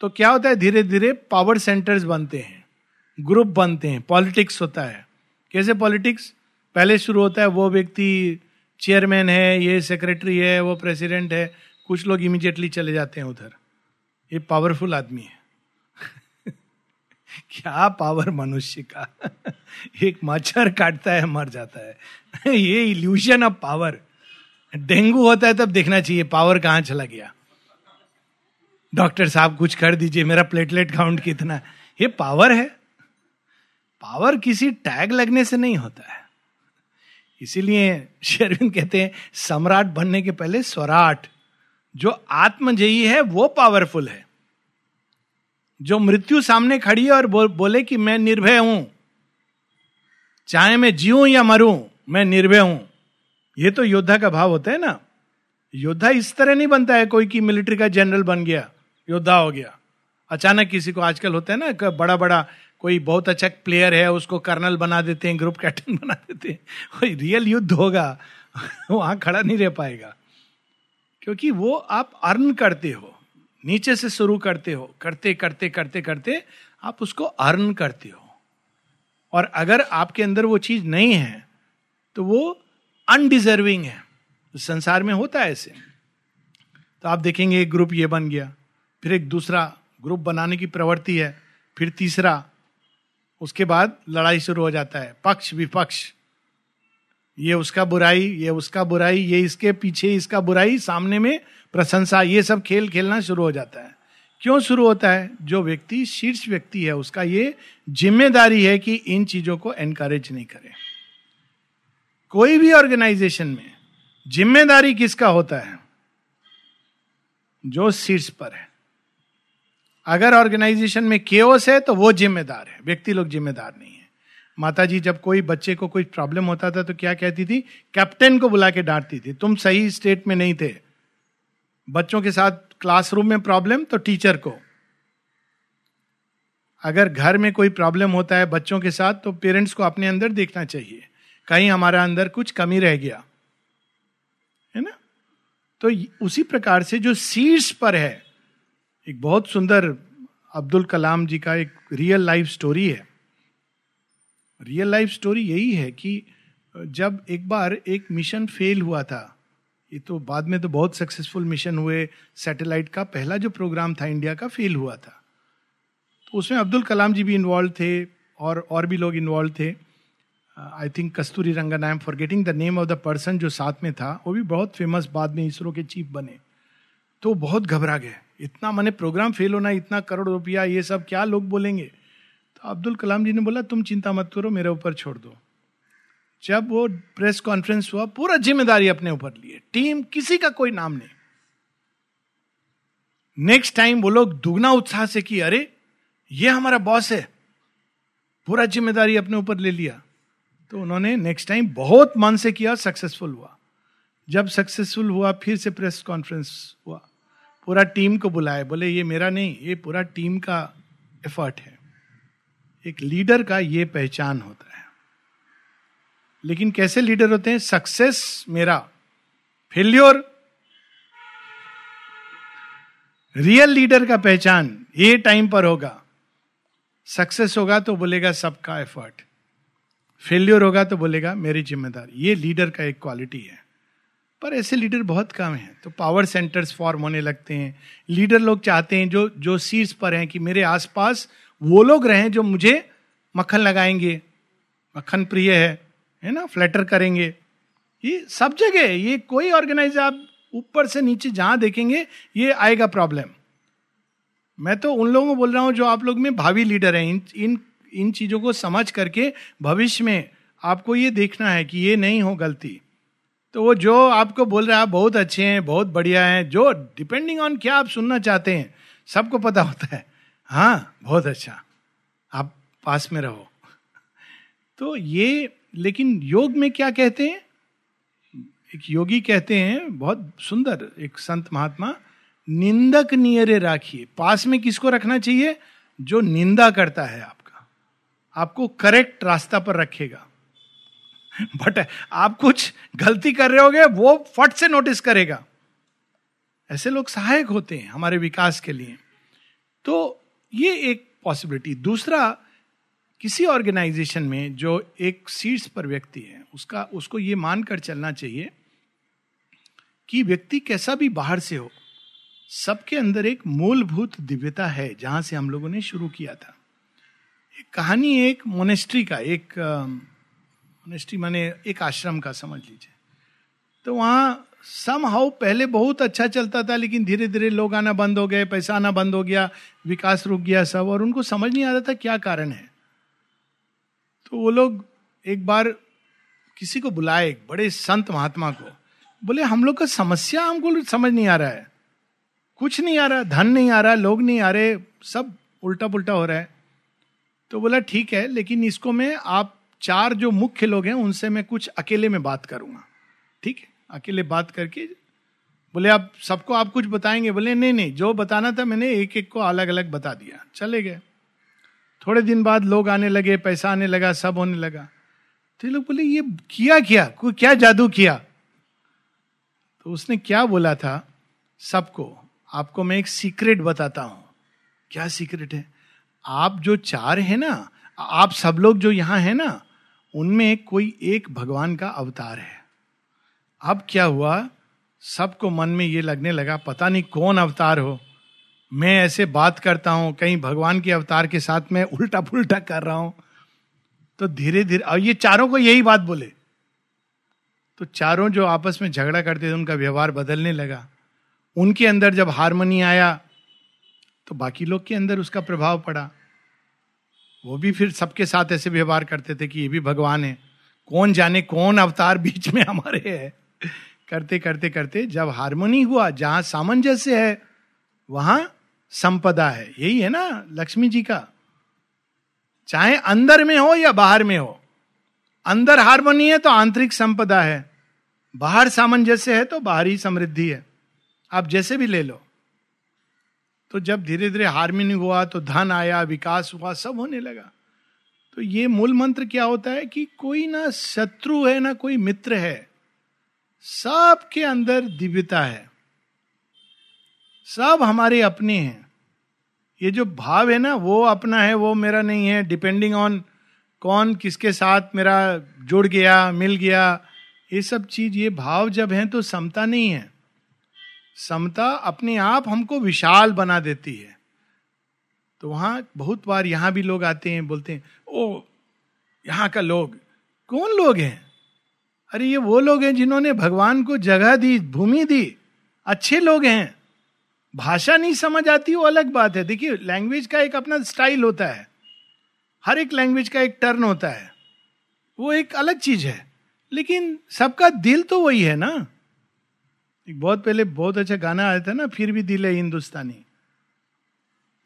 Speaker 1: तो क्या होता है? धीरे धीरे पावर सेंटर्स बनते हैं ग्रुप बनते हैं पॉलिटिक्स होता है। कैसे पॉलिटिक्स पहले शुरू होता है, वो व्यक्ति चेयरमैन है, ये सेक्रेटरी है, वो प्रेसिडेंट है, कुछ लोग इमीडिएटली चले जाते हैं उधर। ये पावरफुल आदमी है। क्या पावर मनुष्य का? एक मच्छर काटता है, मर जाता है। ये इल्यूशन ऑफ़ पावर डेंगू होता है तब देखना चाहिए पावर कहाँ चला गया? डॉक्टर साहब, कुछ कर दीजिए, मेरा प्लेटलेट काउंट कितना? ये पावर है। पावर किसी टैग लगने से नहीं होता है। इसीलिए शेरविन कहते हैं, सम्राट बनने के पहले स्वराट, जो आत्मजयी है, वो पावरफुल है। जो मृत्यु सामने खड़ी है और बो, बोले कि मैं निर्भय हूँ। चाहे मैं जीऊं या मरूं मैं निर्भय हूँ। ये तो योद्धा का भाव होता है ना। योद्धा इस तरह नहीं बनता है कोई की मिलिट्री का जनरल बन गया योद्धा हो गया। अचानक किसी को आजकल होता है ना बड़ा बड़ा कोई बहुत अच्छा प्लेयर है उसको कर्नल बना देते हैं ग्रुप कैप्टन *laughs* बना देते हैं। कोई रियल युद्ध होगा *laughs* वहाँ खड़ा नहीं रह पाएगा। क्योंकि वो आप अर्न करते हो। नीचे से शुरू करते हो, करते करते करते करते आप उसको अर्न करते हो। और अगर आपके अंदर वो चीज़ नहीं है तो वो अनडिजर्विंग है। संसार में होता है ऐसे। तो आप देखेंगे एक ग्रुप ये बन गया, फिर एक दूसरा ग्रुप बनाने की प्रवृत्ति है, फिर तीसरा, उसके बाद लड़ाई शुरू हो जाता है, पक्ष विपक्ष। ये उसका बुराई, ये उसका बुराई, ये इसके पीछे इसका बुराई, सामने में प्रशंसा, ये सब खेल खेलना शुरू हो जाता है। क्यों शुरू होता है? जो व्यक्ति शीर्ष व्यक्ति है, उसका ये ज़िम्मेदारी है कि इन चीज़ों को एनकरेज नहीं करे। कोई भी ऑर्गेनाइजेशन में ज़िम्मेदारी किसका होता है? जो शीर्ष पर है। अगर ऑर्गेनाइजेशन में केओस है तो वो जिम्मेदार है। व्यक्ति लोग जिम्मेदार नहीं है। माता जी जब कोई बच्चे को कोई प्रॉब्लम होता था तो क्या कहती थी? कैप्टन को बुला के डांटती थी। तुम सही स्टेट में नहीं थे। बच्चों के साथ क्लासरूम में प्रॉब्लम तो टीचर को। अगर घर में कोई प्रॉब्लम होता है बच्चों के साथ तो पेरेंट्स को अपने अंदर देखना चाहिए। कहीं हमारा अंदर कुछ कमी रह गया। है ना? तो उसी प्रकार से जो सीड्स पर है, एक बहुत सुंदर अब्दुल कलाम जी का एक रियल लाइफ स्टोरी है। रियल लाइफ स्टोरी यही है कि जब एक बार एक मिशन फेल हुआ था ये तो बाद में तो बहुत सक्सेसफुल मिशन हुए सैटेलाइट का। पहला जो प्रोग्राम था इंडिया का फेल हुआ था। तो उसमें अब्दुल कलाम जी भी इन्वॉल्व थे और और भी लोग इन्वॉल्व थे। I think Kasturirangan I am forgetting the name of the person जो साथ में था, वो भी बहुत फ़ेमस बाद में इसरो के चीफ बने। तो बहुत घबरा गए। इतना मैंने प्रोग्राम फेल होना, इतना करोड़ रुपया, ये सब क्या लोग बोलेंगे? तो अब्दुल कलाम जी ने बोला, तुम चिंता मत करो, मेरे ऊपर छोड़ दो। जब वो प्रेस कॉन्फ्रेंस हुआ, पूरा ज़िम्मेदारी अपने ऊपर लिए। टीम किसी का कोई नाम नहीं। नेक्स्ट टाइम वो लोग दुगना उत्साह से कि, अरे, ये हमारा बॉस है। पूरा ज़िम्मेदारी अपने ऊपर ले लिया। तो उन्होंने नेक्स्ट टाइम बहुत मन से किया सक्सेसफुल हुआ। जब सक्सेसफुल हुआ, फिर से प्रेस कॉन्फ्रेंस हुआ। पूरा टीम को बुलाए बोले, ये मेरा नहीं, ये पूरा टीम का एफर्ट है। एक लीडर का ये पहचान होता है। लेकिन कैसे लीडर होते हैं? सक्सेस मेरा। फेल्योर रियल लीडर का पहचान, ये टाइम पर होगा। सक्सेस होगा तो बोलेगा सबका एफर्ट फेल्योर होगा तो बोलेगा मेरी ज़िम्मेदारी। ये लीडर का एक क्वालिटी है। पर ऐसे लीडर बहुत कम हैं। तो पावर सेंटर्स फॉर्म होने लगते हैं। लीडर लोग चाहते हैं जो जो सीट्स पर हैं कि मेरे आसपास वो लोग रहें जो मुझे मक्खन लगाएँगे। मक्खन प्रिय है। है ना फ्लैटर करेंगे। ये सब जगह, ये कोई ऑर्गेनाइज आप ऊपर से नीचे जहाँ देखेंगे, ये आएगा प्रॉब्लम मैं तो उन लोगों को बोल रहा हूँ जो आप लोग में भावी लीडर हैं, इन इन इन चीज़ों को समझ करके भविष्य में आपको ये देखना है कि ये नहीं हो गलती। तो वो जो आपको बोल रहे हैं, आप बहुत अच्छे हैं, बहुत बढ़िया हैं, जो डिपेंडिंग ऑन क्या आप सुनना चाहते हैं, सबको पता होता है। हाँ बहुत अच्छा। आप पास में रहो। तो ये लेकिन योग में क्या कहते हैं? एक योगी कहते हैं, बहुत सुंदर, एक संत महात्मा, निंदक नियरे राखिए। पास में किसको रखना चाहिए? जो निंदा करता है आपका। आपको करेक्ट रास्ता पर रखेगा। बट आप कुछ गलती कर रहे होगे, वो फट से नोटिस करेगा। ऐसे लोग सहायक होते हैं हमारे विकास के लिए। तो ये एक पॉसिबिलिटी दूसरा किसी ऑर्गेनाइजेशन में जो एक सीट्स पर व्यक्ति है, उसका, उसको ये मानकर चलना चाहिए कि व्यक्ति कैसा भी बाहर से हो, सबके अंदर एक मूलभूत दिव्यता है, जहाँ से हम लोगों ने शुरू किया था। एक कहानी, एक मोनेस्ट्री का, एक मोनेस्ट्री माने एक आश्रम का, समझ लीजिए। तो वहाँ सम हाउ पहले बहुत अच्छा चलता था, लेकिन धीरे धीरे लोग आना बंद हो गए, पैसा आना बंद हो गया, विकास रुक गया सब, और उनको समझ नहीं आ रहा था क्या कारण है। तो वो लोग एक बार किसी को बुलाए, एक बड़े संत महात्मा को। बोले, हम लोग का समस्या हमको समझ नहीं आ रहा है। कुछ नहीं आ रहा, धन नहीं आ रहा, लोग नहीं आ रहे, सब उल्टा पुल्टा हो रहा है। तो बोला, ठीक है, लेकिन इसको मैं, आप चार जो मुख्य लोग हैं, उनसे मैं कुछ अकेले में बात करूँगा। ठीक है, अकेले बात करके बोले आप सबको आप कुछ बताएँगे? बोले, नहीं नहीं, जो बताना था मैंने एक एक को अलग अलग बता दिया। चले गए। थोड़े दिन बाद लोग आने लगे, पैसा आने लगा, सब होने लगा। तो ये लोग बोले, ये किया क्या? कोई क्या जादू किया? तो उसने क्या बोला था? सबको, आपको मैं एक सीक्रेट बताता हूँ। क्या सीक्रेट है? आप जो चार है ना, आप सब लोग जो यहाँ है ना, उनमें कोई एक भगवान का अवतार है। अब क्या हुआ? सबको मन में ये लगने लगा, पता नहीं कौन अवतार हो। मैं ऐसे बात करता हूँ, कहीं भगवान के अवतार के साथ मैं उल्टा पुल्टा कर रहा हूँ तो धीरे धीरे और ये चारों को यही बात बोले। तो चारों जो आपस में झगड़ा करते थे, उनका व्यवहार बदलने लगा। उनके अंदर जब हारमोनी आया तो बाकी लोग के अंदर उसका प्रभाव पड़ा। वो भी फिर सबके साथ ऐसे व्यवहार करते थे कि ये भी भगवान है। कौन जाने कौन अवतार बीच में हमारे है। करते करते करते जब हारमोनी हुआ, जहाँ सामंजस्य है, वहाँ संपदा है। यही है ना, लक्ष्मी जी का। चाहे अंदर में हो या बाहर में हो। अंदर हारमोनी है तो आंतरिक संपदा है। बाहर सामंजस्य है तो बाहरी समृद्धि है। आप जैसे भी ले लो। तो जब धीरे धीरे हारमोनी हुआ तो धन आया, विकास हुआ, सब होने लगा। तो ये मूल मंत्र क्या होता है कि कोई ना शत्रु है, ना कोई मित्र है। सबके अंदर दिव्यता है। सब हमारे अपने हैं। ये जो भाव है ना, वो अपना है, वो मेरा नहीं है। डिपेंडिंग ऑन कौन किसके साथ मेरा जुड़ गया, मिल गया, ये सब चीज़, ये भाव जब है तो समता नहीं है। समता अपने आप हमको विशाल बना देती है। तो वहाँ बहुत बार यहाँ भी लोग आते हैं, बोलते हैं, ओ, यहाँ का लोग, कौन लोग हैं? अरे, ये वो लोग हैं जिन्होंने भगवान को जगह दी, भूमि दी, अच्छे लोग हैं। भाषा नहीं समझ आती, वो अलग बात है। देखिए लैंग्वेज का एक अपना स्टाइल होता है। हर एक लैंग्वेज का एक टर्न होता है। वो एक अलग चीज़ है। लेकिन सबका दिल तो वही है ना। एक बहुत पहले बहुत अच्छा गाना आया था ना, फिर भी दिल है हिंदुस्तानी।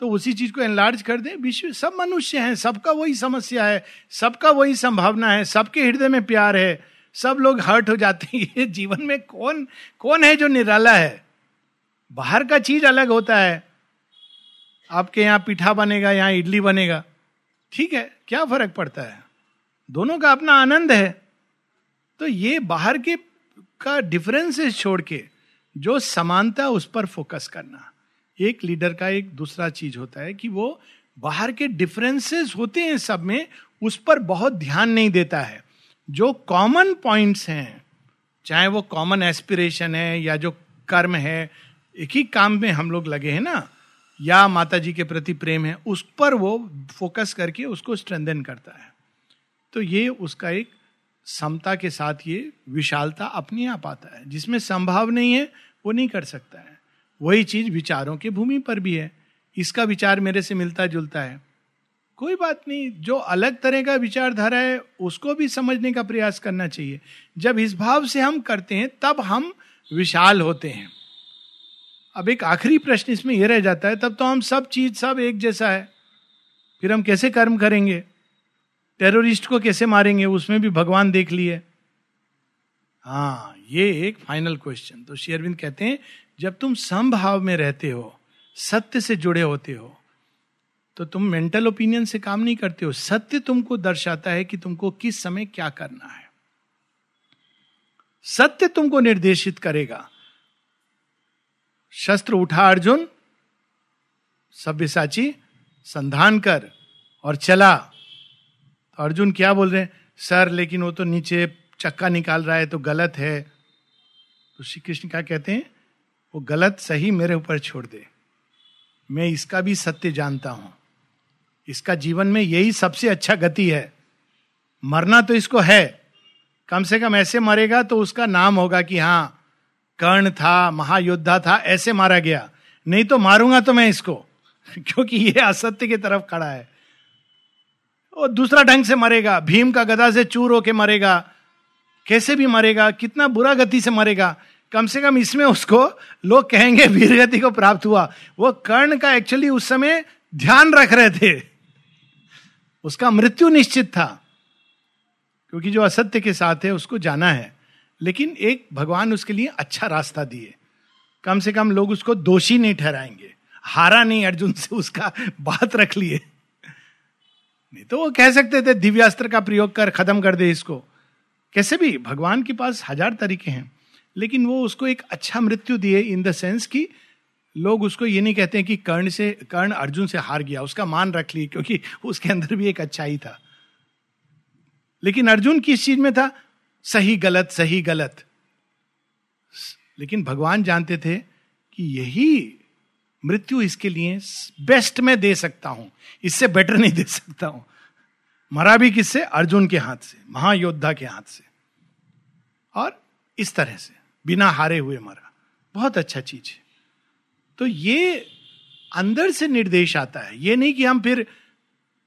Speaker 1: तो उसी चीज़ को एनलार्ज कर दे। विश्व, सब मनुष्य हैं, सबका वही समस्या है, सबका वही संभावना है, सबके हृदय में प्यार है, सब लोग हर्ट हो जाते हैं। ये *laughs* जीवन में कौन कौन है जो निराला है? बाहर का चीज़ अलग होता है। आपके यहाँ पीठा बनेगा, यहाँ इडली बनेगा। ठीक है, क्या फ़र्क पड़ता है? दोनों का अपना आनंद है। तो ये बाहर के का डिफरेंसेस छोड़ के, जो समानता उस पर फोकस करना। एक लीडर का एक दूसरा चीज़ होता है कि वो बाहर के डिफरेंसेस होते हैं सब में, उस पर बहुत ध्यान नहीं देता है। जो कॉमन पॉइंट्स हैं, चाहे वो कॉमन एस्पिरेशन है या जो कर्म है एक ही काम में हम लोग लगे हैं ना, या माता जी के प्रति प्रेम है, उस पर वो फोकस करके उसको स्ट्रेंथन करता है। तो ये उसका एक समता के साथ ये विशालता अपने आप आता है, जिसमें संभाव नहीं है, वो नहीं कर सकता है। वही चीज़ विचारों के भूमि पर भी है। इसका विचार मेरे से मिलता जुलता है। कोई बात नहीं, जो अलग तरह का विचारधारा है, उसको भी समझने का प्रयास करना चाहिए। जब इस भाव से हम करते हैं, तब हम विशाल होते हैं। अब एक आखिरी प्रश्न इसमें यह रह जाता है, तब तो हम सब चीज़ सब एक जैसा है। फिर हम कैसे कर्म करेंगे? टेररिस्ट को कैसे मारेंगे? उसमें भी भगवान देख लिए। हाँ ये एक फाइनल क्वेश्चन तो शेयरविंद कहते हैं, जब तुम समभाव में रहते हो, सत्य से जुड़े होते हो तो तुम मेंटल ओपिनियन से काम नहीं करते हो। सत्य तुमको दर्शाता है कि तुमको किस समय क्या करना है। सत्य तुमको निर्देशित करेगा। शस्त्र उठा अर्जुन, सभ्यसाची संधान कर और चला। तो अर्जुन क्या बोल रहे हैं? सर, लेकिन वो तो नीचे चक्का निकाल रहा है तो गलत है। तो श्री कृष्ण क्या कहते हैं? वो गलत सही मेरे ऊपर छोड़ दे। मैं इसका भी सत्य जानता हूँ। इसका जीवन में यही सबसे अच्छा गति है। मरना तो इसको है। कम से कम ऐसे मरेगा तो उसका नाम होगा कि हाँ कर्ण था, महायोद्धा था, ऐसे मारा गया। नहीं तो मारूँगा तो मैं इसको, *laughs* क्योंकि ये असत्य की तरफ़ खड़ा है। और दूसरा ढंग से मरेगा, भीम का गदा से चूर होके मरेगा। कैसे भी मरेगा, कितना बुरा गति से मरेगा। कम से कम इसमें उसको लोग कहेंगे, *laughs* वीर गति को प्राप्त हुआ। वो कर्ण का एक्चुअली उस समय ध्यान रख रहे थे। उसका मृत्यु निश्चित था। क्योंकि जो असत्य के साथ है, उसको जाना है। लेकिन एक भगवान उसके लिए अच्छा रास्ता दिए। कम से कम लोग उसको दोषी नहीं ठहराएँगे। हारा नहीं अर्जुन से उसका बात रख लिए। नहीं तो वो कह सकते थे, दिव्यास्त्र का प्रयोग कर, खत्म कर दे इसको। कैसे भी, भगवान के पास हज़ार तरीके हैं, लेकिन वो उसको एक अच्छा मृत्यु दिए इन द सेंस कि लोग उसको ये नहीं कहते कि कर्ण से, कर्ण अर्जुन से हार गया, उसका मान रख लिए, क्योंकि उसके अंदर भी एक अच्छाई था। लेकिन अर्जुन किस चीज़ में था? सही गलत सही गलत। लेकिन भगवान जानते थे कि यही मृत्यु इसके लिए बेस्ट में दे सकता हूँ, इससे बेटर नहीं दे सकता हूँ। मरा भी किससे? अर्जुन के हाथ से, महायोद्धा के हाथ से। और इस तरह से, बिना हारे हुए मरा। बहुत अच्छा चीज़ है। तो ये अंदर से निर्देश आता है। ये नहीं कि हम फिर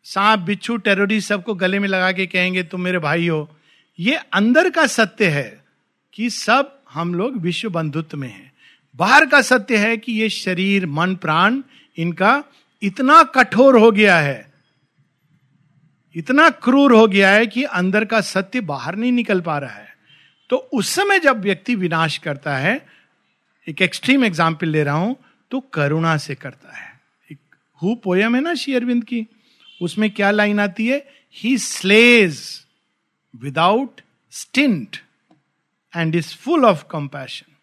Speaker 1: सांप, बिच्छू टेररिस्ट सबको गले में लगा के कहेंगे, तुम मेरे भाई हो। ये अंदर का सत्य है कि सब हम लोग विश्व बंधुत्व में हैं। बाहर का सत्य है कि ये शरीर, मन, प्राण इनका इतना कठोर हो गया है, इतना क्रूर हो गया है कि अंदर का सत्य बाहर नहीं निकल पा रहा है। तो उस समय जब व्यक्ति विनाश करता है, एक एक्सट्रीम एग्ज़ाम्पल ले रहा हूँ तो करुणा से करता है। एक हु पोयम है ना शेयरविंद की, उसमें क्या लाइन आती है? He slays without stint and is full of compassion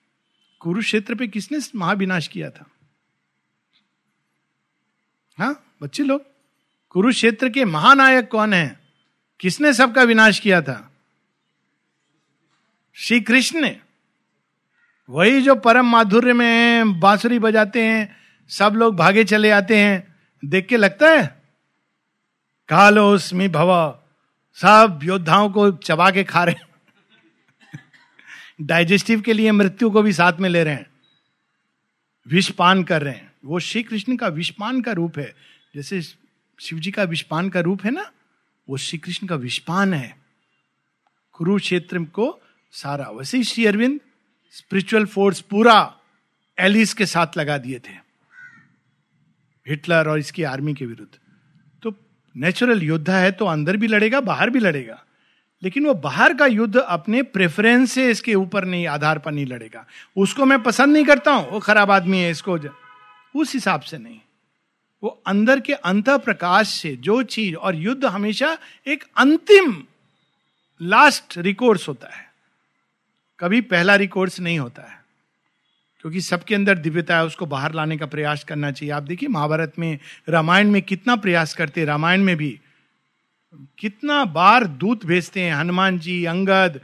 Speaker 1: Kurukshetra पे किसने महाविनाश किया था हाँ बच्चे लोग कुरुक्षेत्र के महानायक कौन है किसने सबका विनाश किया था श्री कृष्ण ने वही जो परम माधुर्य में बांसुरी बजाते हैं, सब लोग भागे चले आते हैं, देख के लगता है? कालोस्मी भव सब योद्धाओं को चबा के खा रहे हैं। डाइजेस्टिव के लिए मृत्यु को भी साथ में ले रहे हैं। विषपान कर रहे हैं। वो श्री कृष्ण का विषपान का रूप है। जैसे शिव जी का विषपान का रूप है ना, वो श्री कृष्ण का विषपान है। कुरुक्षेत्र को सारा, वैसे ही श्री अरविंद स्पिरिचुअल फोर्स पूरा एलिस के साथ लगा दिए थे। हिटलर और इसकी आर्मी के विरुद्ध। नेचुरल योद्धा है तो अंदर भी लड़ेगा, बाहर भी लड़ेगा। लेकिन वो बाहर का युद्ध अपने प्रेफरेंस से इसके ऊपर नहीं, आधार पर नहीं लड़ेगा। उसको मैं पसंद नहीं करता हूँ, वो खराब आदमी है, इसको उस हिसाब से नहीं। वो अंदर के अंत प्रकाश से जो चीज़, और युद्ध हमेशा एक अंतिम लास्ट रिकोर्स होता है। कभी पहला रिकोर्स नहीं होता है। क्योंकि सबके अंदर दिव्यता है, उसको बाहर लाने का प्रयास करना चाहिए। आप देखिए, महाभारत में, रामायण में कितना प्रयास करते हैं, रामायण में भी। कितना बार दूत भेजते हैं, हनुमान जी, अंगद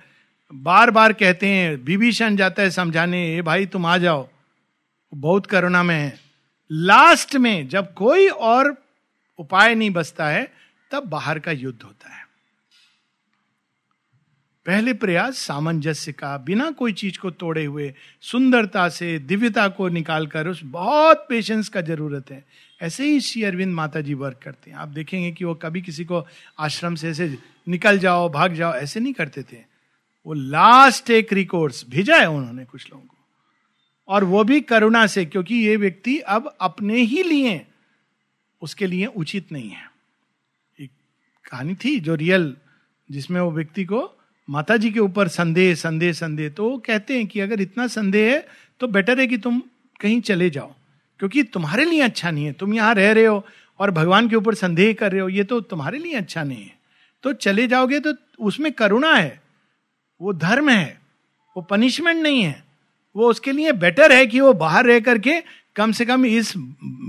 Speaker 1: बार बार कहते हैं, विभीषण जाता है समझाने ए भाई, तुम आ जाओ। बहुत करुणा में है। लास्ट में जब कोई और उपाय नहीं बचता है, तब बाहर का युद्ध होता पहले प्रयास सामंजस्य का, बिना कोई चीज़ को तोड़े हुए, सुंदरता से, दिव्यता को निकालकर उस बहुत पेशेंस का ज़रूरत है। ऐसे ही श्री अरविंद माता जी वर्क करते हैं। आप देखेंगे कि वो कभी किसी को आश्रम से ऐसे निकल जाओ, भाग जाओ, ऐसे नहीं करते थे। वो लास्ट एक रिकोर्स भेजा है उन्होंने कुछ लोगों को। और वो भी करुणा से, क्योंकि ये व्यक्ति अब अपने ही लिए उसके लिए उचित नहीं है। एक कहानी थी जो रियल जिसमें वो व्यक्ति को माता जी के ऊपर संदेह संदेह संदेह। तो वो कहते हैं कि अगर इतना संदेह है तो बेटर है कि तुम कहीं चले जाओ। क्योंकि तुम्हारे लिए अच्छा नहीं है। तुम यहाँ रह रहे हो और भगवान के ऊपर संदेह कर रहे हो, ये तो तुम्हारे लिए अच्छा नहीं है। तो चले जाओगे तो उसमें करुणा है, वो धर्म है, वो पनिशमेंट नहीं है। वो उसके लिए बेटर है कि वो बाहर रह करके कम से कम इस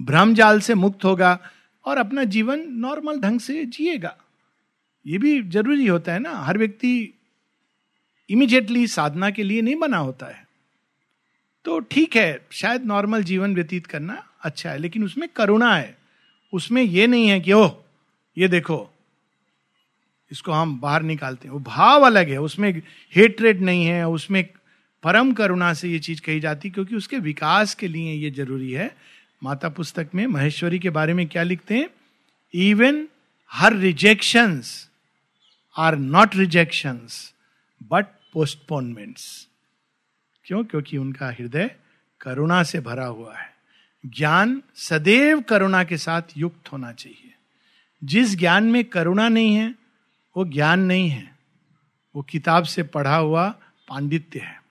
Speaker 1: भ्रम जाल से मुक्त होगा और अपना जीवन नॉर्मल ढंग से जिएगा। ये भी ज़रूरी होता है ना। हर व्यक्ति इमिजिएटली साधना के लिए नहीं बना होता है। तो ठीक है, शायद नॉर्मल जीवन व्यतीत करना अच्छा है, लेकिन उसमें करुणा है। उसमें यह नहीं है कि, ओह, ये देखो, इसको हम बाहर निकालते हैं। वो भाव अलग है, उसमें हेट्रेड नहीं है, उसमें परम करुणा से ये चीज़ कही जाती क्योंकि उसके विकास के लिए ये ज़रूरी है। माता पुस्तक में महेश्वरी के बारे में क्या लिखते हैं? Even her rejections are not rejections but postponements क्यों? क्योंकि उनका हृदय करुणा से भरा हुआ है। ज्ञान सदैव करुणा के साथ युक्त होना चाहिए। जिस ज्ञान में करुणा नहीं है, वो ज्ञान नहीं है। वो किताब से पढ़ा हुआ पांडित्य है।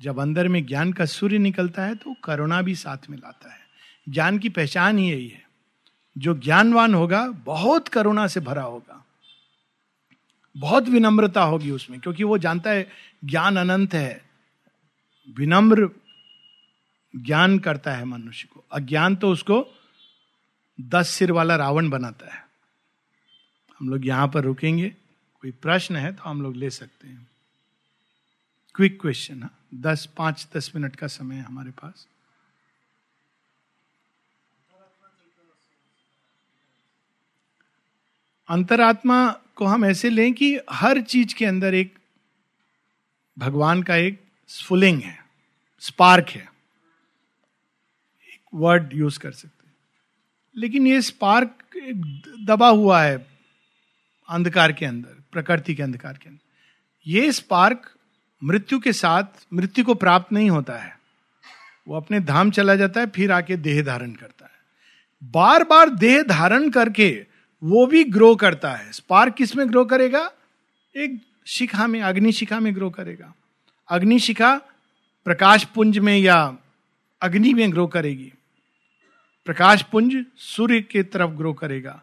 Speaker 1: जब अंदर में ज्ञान का सूर्य निकलता है तो करुणा भी साथ में लाता है। ज्ञान की पहचान ही यही है। जो ज्ञानवान होगा, बहुत करुणा से भरा होगा। बहुत विनम्रता होगी उसमें, क्योंकि वो जानता है ज्ञान अनंत है। विनम्र ज्ञान करता है मनुष्य को। अज्ञान तो उसको दस सिर वाला रावण बनाता है। हम लोग यहाँ पर रुकेंगे, कोई प्रश्न है तो हम लोग ले सकते हैं। क्विक क्वेश्चन हाँ। दस, पाँच, दस मिनट का समय हमारे पास। अंतरात्मा को हम ऐसे लें कि हर चीज़ के अंदर एक भगवान का एक स्फुलिंग है, स्पार्क है। एक वर्ड यूज़ कर सकते हैं। लेकिन ये स्पार्क दबा हुआ है अंधकार के अंदर, प्रकृति के अंधकार के अंदर। ये स्पार्क मृत्यु के साथ, मृत्यु को प्राप्त नहीं होता है। वो अपने धाम चला जाता है, फिर आके देह धारण करता है। बार बार देह धारण करके वो भी ग्रो करता है। स्पार्क किसमें ग्रो करेगा? एक शिखा में, अग्नि शिखा में ग्रो करेगा। अग्नि शिखा प्रकाश पुंज में या अग्नि में ग्रो करेगी। प्रकाश पुंज सूर्य के तरफ़ ग्रो करेगा।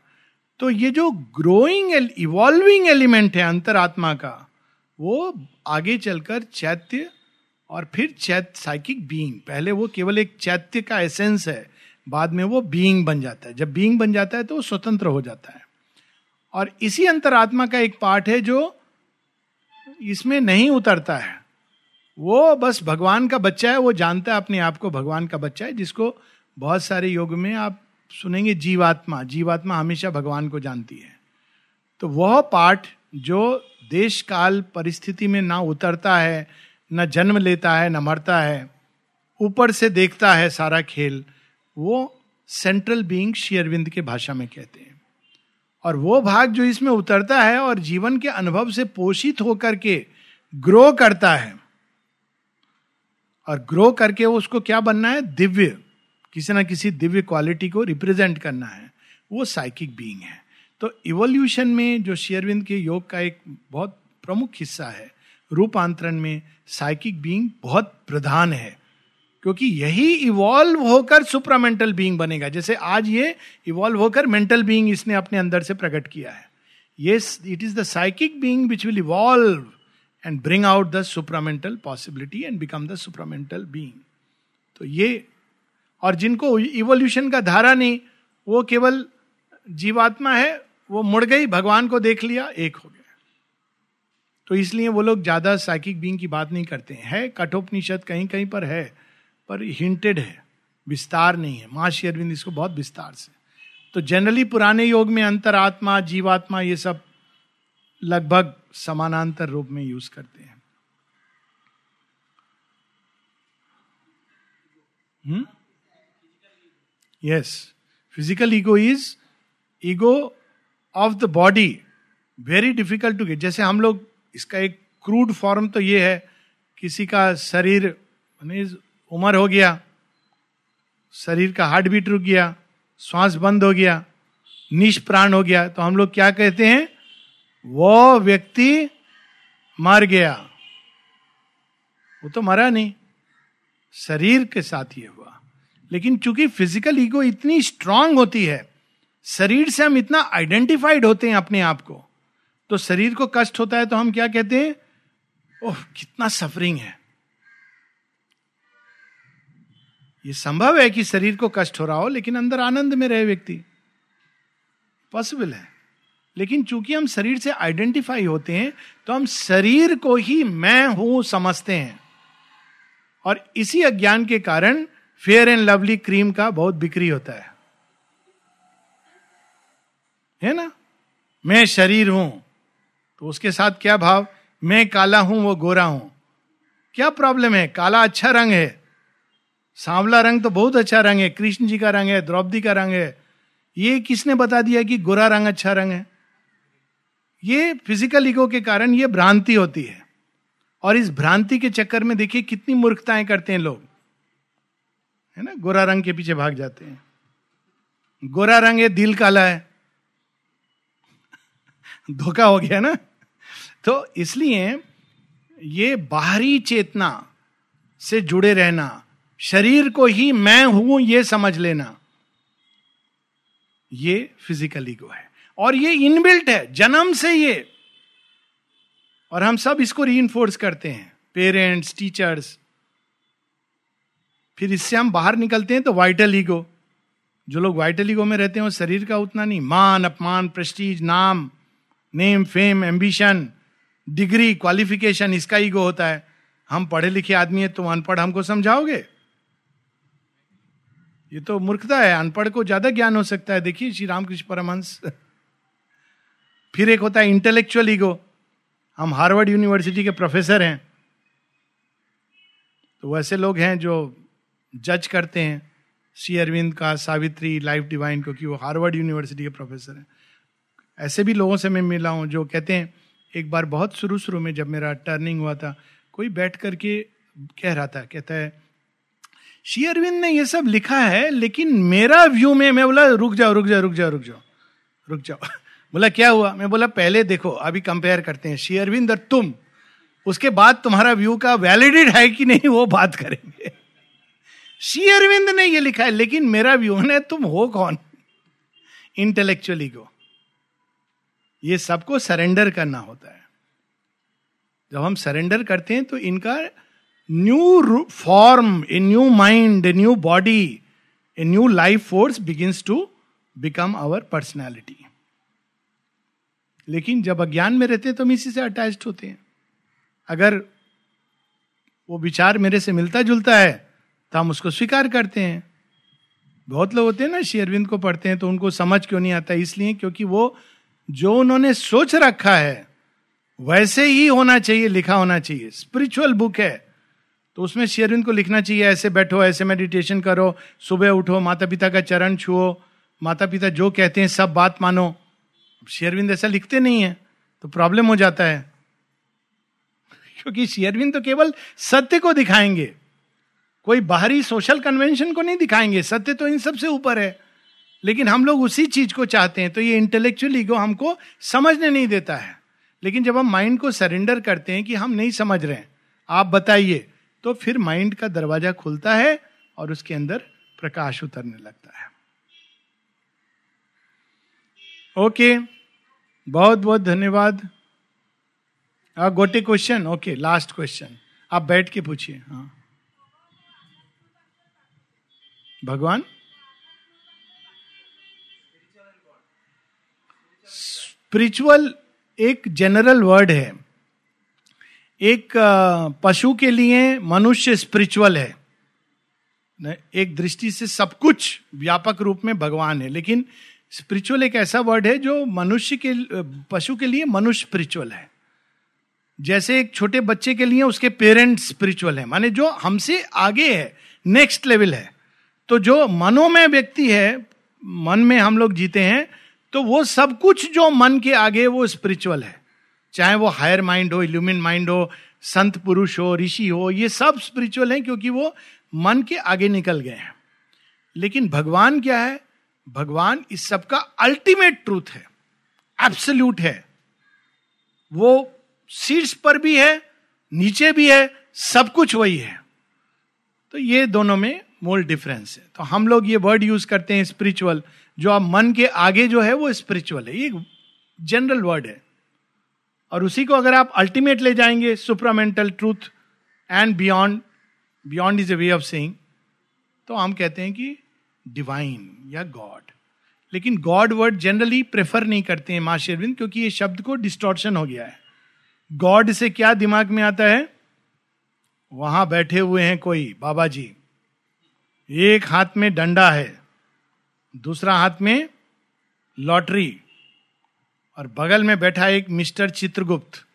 Speaker 1: तो ये जो ग्रोइंग इवॉल्विंग एलिमेंट है अंतरात्मा का, वो आगे चलकर चैत्य और फिर चैत्य साइकिक बीइंग पहले वो केवल एक चैत्य का एसेंस है। बाद में वो बीइंग बन जाता है। जब बीइंग बन जाता है तो वो स्वतंत्र हो जाता है। और इसी अंतरात्मा का एक पार्ट है जो इसमें नहीं उतरता है। वो बस भगवान का बच्चा है, वो जानता है अपने आप को भगवान का बच्चा है, जिसको बहुत सारे योग में आप सुनेंगे जीवात्मा। जीवात्मा हमेशा भगवान को जानती है। तो वह पार्ट जो देश काल परिस्थिति में ना उतरता है, न जन्म लेता है, न मरता है, ऊपर से देखता है सारा खेल वो सेंट्रल बीइंग शेयरविंद के भाषा में कहते हैं। और वो भाग जो इसमें उतरता है और जीवन के अनुभव से पोषित होकर के ग्रो करता है। और ग्रो करके वो उसको क्या बनना है? दिव्य। किसी ना किसी दिव्य क्वालिटी को रिप्रेजेंट करना है। वो साइकिक बीइंग है। तो इवोल्यूशन में जो शेयरविंद के योग का एक बहुत प्रमुख हिस्सा है, रूपांतरण में साइकिक बीइंग बहुत प्रधान है। क्योंकि यही इवॉल्व होकर सुपरामेंटल बीइंग बनेगा। जैसे आज ये इवॉल्व होकर मेंटल बीइंग इसने अपने अंदर से प्रकट किया है। ये it is the psychic being which will evolve and bring out the supramental possibility and become the supramental being तो ये, और जिनको इवोल्यूशन का धारा नहीं, वो केवल जीवात्मा है, वो मुड़ गई, भगवान को देख लिया, एक हो गया। तो इसलिए वो लोग ज़्यादा साइकिक बींग की बात नहीं करते हैं। कठोपनिषद कहीं कहीं पर है पर हिंटेड है, विस्तार नहीं है। महर्षि अरविंद इसको बहुत विस्तार से। तो जनरली पुराने योग में अंतरात्मा, जीवात्मा ये सब लगभग समानांतर रूप में यूज़ करते हैं। Yes physical ego is ego of the body very difficult to get जैसे हम लोग इसका एक क्रूड फॉर्म तो ये है, किसी का शरीर उम्र हो गया, शरीर का हार्ट बीट रुक गया, श्वास बंद हो गया, निष्प्राण हो गया तो हम लोग क्या कहते हैं? वो व्यक्ति मर गया। वो तो मरा नहीं, शरीर के साथ ये हुआ। लेकिन चूँकि फ़िज़िकल ईगो इतनी स्ट्रांग होती है, शरीर से हम इतना आइडेंटिफाइड होते हैं अपने आप को तो शरीर को कष्ट होता है तो हम क्या कहते हैं? ओह, कितना सफरिंग है। ये संभव है कि शरीर को कष्ट हो रहा हो, लेकिन अंदर आनंद में रहे व्यक्ति। पॉसिबल है। लेकिन चूँकि हम शरीर से आइडेंटिफाई होते हैं तो हम शरीर को ही मैं हूँ समझते हैं। और इसी अज्ञान के कारण फेयर एंड लवली क्रीम का बहुत बिक्री होता है। है ना? मैं शरीर हूँ तो उसके साथ क्या भाव? मैं काला हूँ, वो गोरा हूँ। क्या प्रॉब्लम है? काला अच्छा रंग है। सांवला रंग तो बहुत अच्छा रंग है, कृष्ण जी का रंग है, द्रौपदी का रंग है। ये किसने बता दिया कि गोरा रंग अच्छा रंग है? ये फ़िज़िकल ईगो के कारण ये भ्रांति होती है। और इस भ्रांति के चक्कर में देखिए कितनी मूर्खताएँ करते हैं लोग। है ना? गोरा रंग के पीछे भाग जाते हैं। गोरा रंग है, दिल काला है। *laughs* धोखा हो गया ना? तो इसलिए ये बाहरी चेतना से जुड़े रहना शरीर को ही मैं हूँ, ये समझ लेना। ये फ़िज़िकल ईगो है। और ये इनबिल्ट है, जन्म से ये। और हम सब इसको री करते हैं। पेरेंट्स टीचर्स फिर इससे हम बाहर निकलते हैं तो वाइटल ईगो जो लोग वाइटल ईगो में रहते हैं, वो शरीर का उतना नहीं। मान, अपमान प्रेस्टीज नाम name fame ambition degree qualification इसका ईगो होता है। हम पढ़े लिखे आदमी है तुम अनपढ़ हमको समझाओगे? ये तो मूर्खता है, अनपढ़ को ज़्यादा ज्ञान हो सकता है। देखिए, श्री रामकृष्ण परमहंस। फिर एक होता है इंटेलेक्चुअल ईगो हम हार्वर्ड यूनिवर्सिटी के प्रोफेसर हैं। तो वैसे लोग हैं जो जज करते हैं सी अरविंद का, सावित्री, लाइफ डिवाइन क्योंकि वो हार्वर्ड यूनिवर्सिटी के प्रोफेसर हैं। ऐसे भी लोगों से मैं मिला हूँ जो कहते हैं, एक बार बहुत शुरू शुरू में जब मेरा टर्निंग हुआ था, कोई बैठ करके कह रहा था, कहता है श्री अरविंद ने ये सब लिखा है, लेकिन मेरा व्यू में मैं बोला, रुक जाओ रुक जाओ रुक जाओ रुक जाओ रुक जाओ। *laughs* बोला, क्या हुआ? मैं बोला, पहले देखो, अभी कंपेयर करते हैं। श्री अरविंद और तुम, उसके बाद तुम्हारा व्यू का वैलिडेट है कि नहीं, वो बात करेंगे। *laughs* श्री अरविंद ने ये लिखा है, लेकिन मेरा व्यू है तुम हो कौन? इंटेलेक्चुअली को। ये सबको सरेंडर करना होता है। जब हम सरेंडर करते हैं तो इनका new form a new mind a new body a new life force begins to become our personality लेकिन जब अज्ञान में रहते हैं तो हम इसी से अटैच होते हैं। अगर वो विचार मेरे से मिलता जुलता है तो हम उसको स्वीकार करते हैं। बहुत लोग होते हैं ना शेरविंद को पढ़ते हैं तो उनको समझ क्यों नहीं आता? इसलिए क्योंकि वो जो उन्होंने सोच रखा है, वैसे ही होना चाहिए, लिखा होना चाहिए। स्पिरिचुअल बुक है। तो उसमें शेरविंद को लिखना चाहिए, ऐसे बैठो, ऐसे मेडिटेशन करो, सुबह उठो माता पिता का चरण छुओ माता पिता जो कहते हैं सब बात मानो। शेरविंद ऐसा लिखते नहीं है तो प्रॉब्लम हो जाता है। क्योंकि शेरविंद तो केवल सत्य को दिखाएँगे, कोई बाहरी सोशल कन्वेंशन को नहीं दिखाएँगे, सत्य तो इन सबसे ऊपर है। लेकिन हम लोग उसी चीज़ को चाहते हैं तो ये इंटेलेक्चुअल ईगो हमको समझने नहीं देता है। लेकिन जब हम माइंड को सरेंडर करते हैं कि हम नहीं समझ रहे हैं, आप बताइए तो फिर माइंड का दरवाज़ा खुलता है और उसके अंदर प्रकाश उतरने लगता है। ओके, बहुत बहुत धन्यवाद। गोटे क्वेश्चन ओके लास्ट क्वेश्चन आप बैठ के पूछिए हाँ। भगवान? स्पिरिचुअल एक जनरल वर्ड है। एक पशु के लिए मनुष्य स्पिरिचुअल है। एक दृष्टि से सब कुछ व्यापक रूप में भगवान है, लेकिन स्पिरिचुअल एक ऐसा वर्ड है जो मनुष्य के पशु के लिए मनुष्य स्पिरिचुअल है। जैसे एक छोटे बच्चे के लिए उसके पेरेंट्स स्पिरिचुअल है, माने जो हमसे आगे है नेक्स्ट लेवल है। तो जो मनोमय व्यक्ति है, मन में हम लोग जीते हैं तो वो सब कुछ जो मन के आगे वो स्पिरिचुअल है। चाहे वो हायर माइंड हो इल्यूमिन माइंड हो, संत पुरुष हो, ऋषि हो, ये सब स्पिरिचुअल है क्योंकि वो मन के आगे निकल गए हैं। लेकिन भगवान क्या है? भगवान इस सब का अल्टीमेट ट्रूथ है। एब्सल्यूट है। वो शीर्ष पर भी है, नीचे भी है, सब कुछ वही है। तो ये दोनों में मोल डिफरेंस है। तो हम लोग ये वर्ड यूज़ करते हैं स्पिरिचुअल जो आप मन के आगे जो है वो स्पिरिचुअल है। ये जनरल वर्ड है। और उसी को अगर आप अल्टीमेट ले जाएँगे supramental truth and beyond beyond is a way of saying तो हम कहते हैं कि डिवाइन या गॉड लेकिन गॉड वर्ड जनरली प्रेफर नहीं करते हैं माँ शेरविंद, क्योंकि ये शब्द को डिस्टोर्शन हो गया है। गॉड से क्या दिमाग में आता है? वहाँ बैठे हुए हैं कोई, बाबा जी। एक हाथ में डंडा है, दूसरा हाथ में लॉटरी। और बगल में बैठा एक मिस्टर चित्रगुप्त।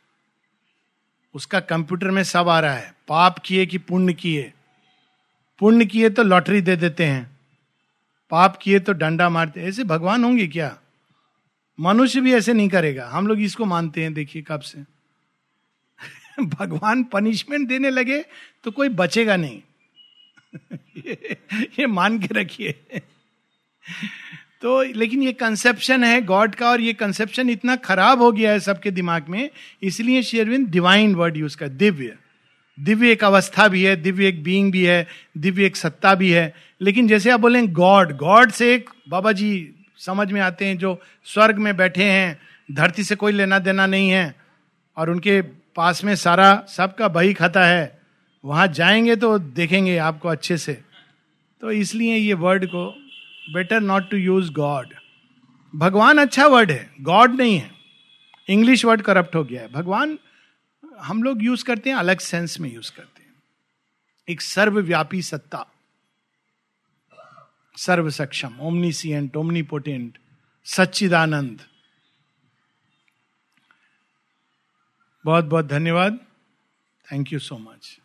Speaker 1: उसका कंप्यूटर में सब आ रहा है। पाप किए कि पुण्य किए। पुण्य किए तो लॉटरी दे देते हैं। पाप किए तो डंडा मारते ऐसे भगवान होंगे क्या? मनुष्य भी ऐसे नहीं करेगा। हम लोग इसको मानते हैं। देखिए कब से। *laughs* भगवान पनिशमेंट देने लगे तो कोई बचेगा नहीं। ये, *laughs* ये मान के रखिए। तो लेकिन ये कंसेप्शन है गॉड का और ये कंसेप्शन इतना खराब हो गया है सबके दिमाग में, इसलिए शेयरविंद डिवाइन वर्ड यूज़ कर, दिव्य। दिव्य एक अवस्था भी है, दिव्य एक बीइंग भी है, दिव्य एक सत्ता भी है। लेकिन जैसे आप बोलें गॉड गॉड से एक बाबा जी समझ में आते हैं, जो स्वर्ग में बैठे हैं, धरती से कोई लेना देना नहीं है, और उनके पास में सारा, सबका बही खाता है, वहाँ जाएँगे तो देखेंगे आपको अच्छे से। तो इसलिए ये वर्ड को better not to use God भगवान अच्छा वर्ड है गॉड नहीं है। इंग्लिश वर्ड करप्ट हो गया है। भगवान, हम लोग यूज़ करते हैं, अलग सेंस में यूज़ करते हैं। एक सर्वव्यापी सत्ता। सर्व सक्षम ओमनीसियंट ओमनीपोटेंट सच्चिदानंद। बहुत बहुत धन्यवाद। Thank you so much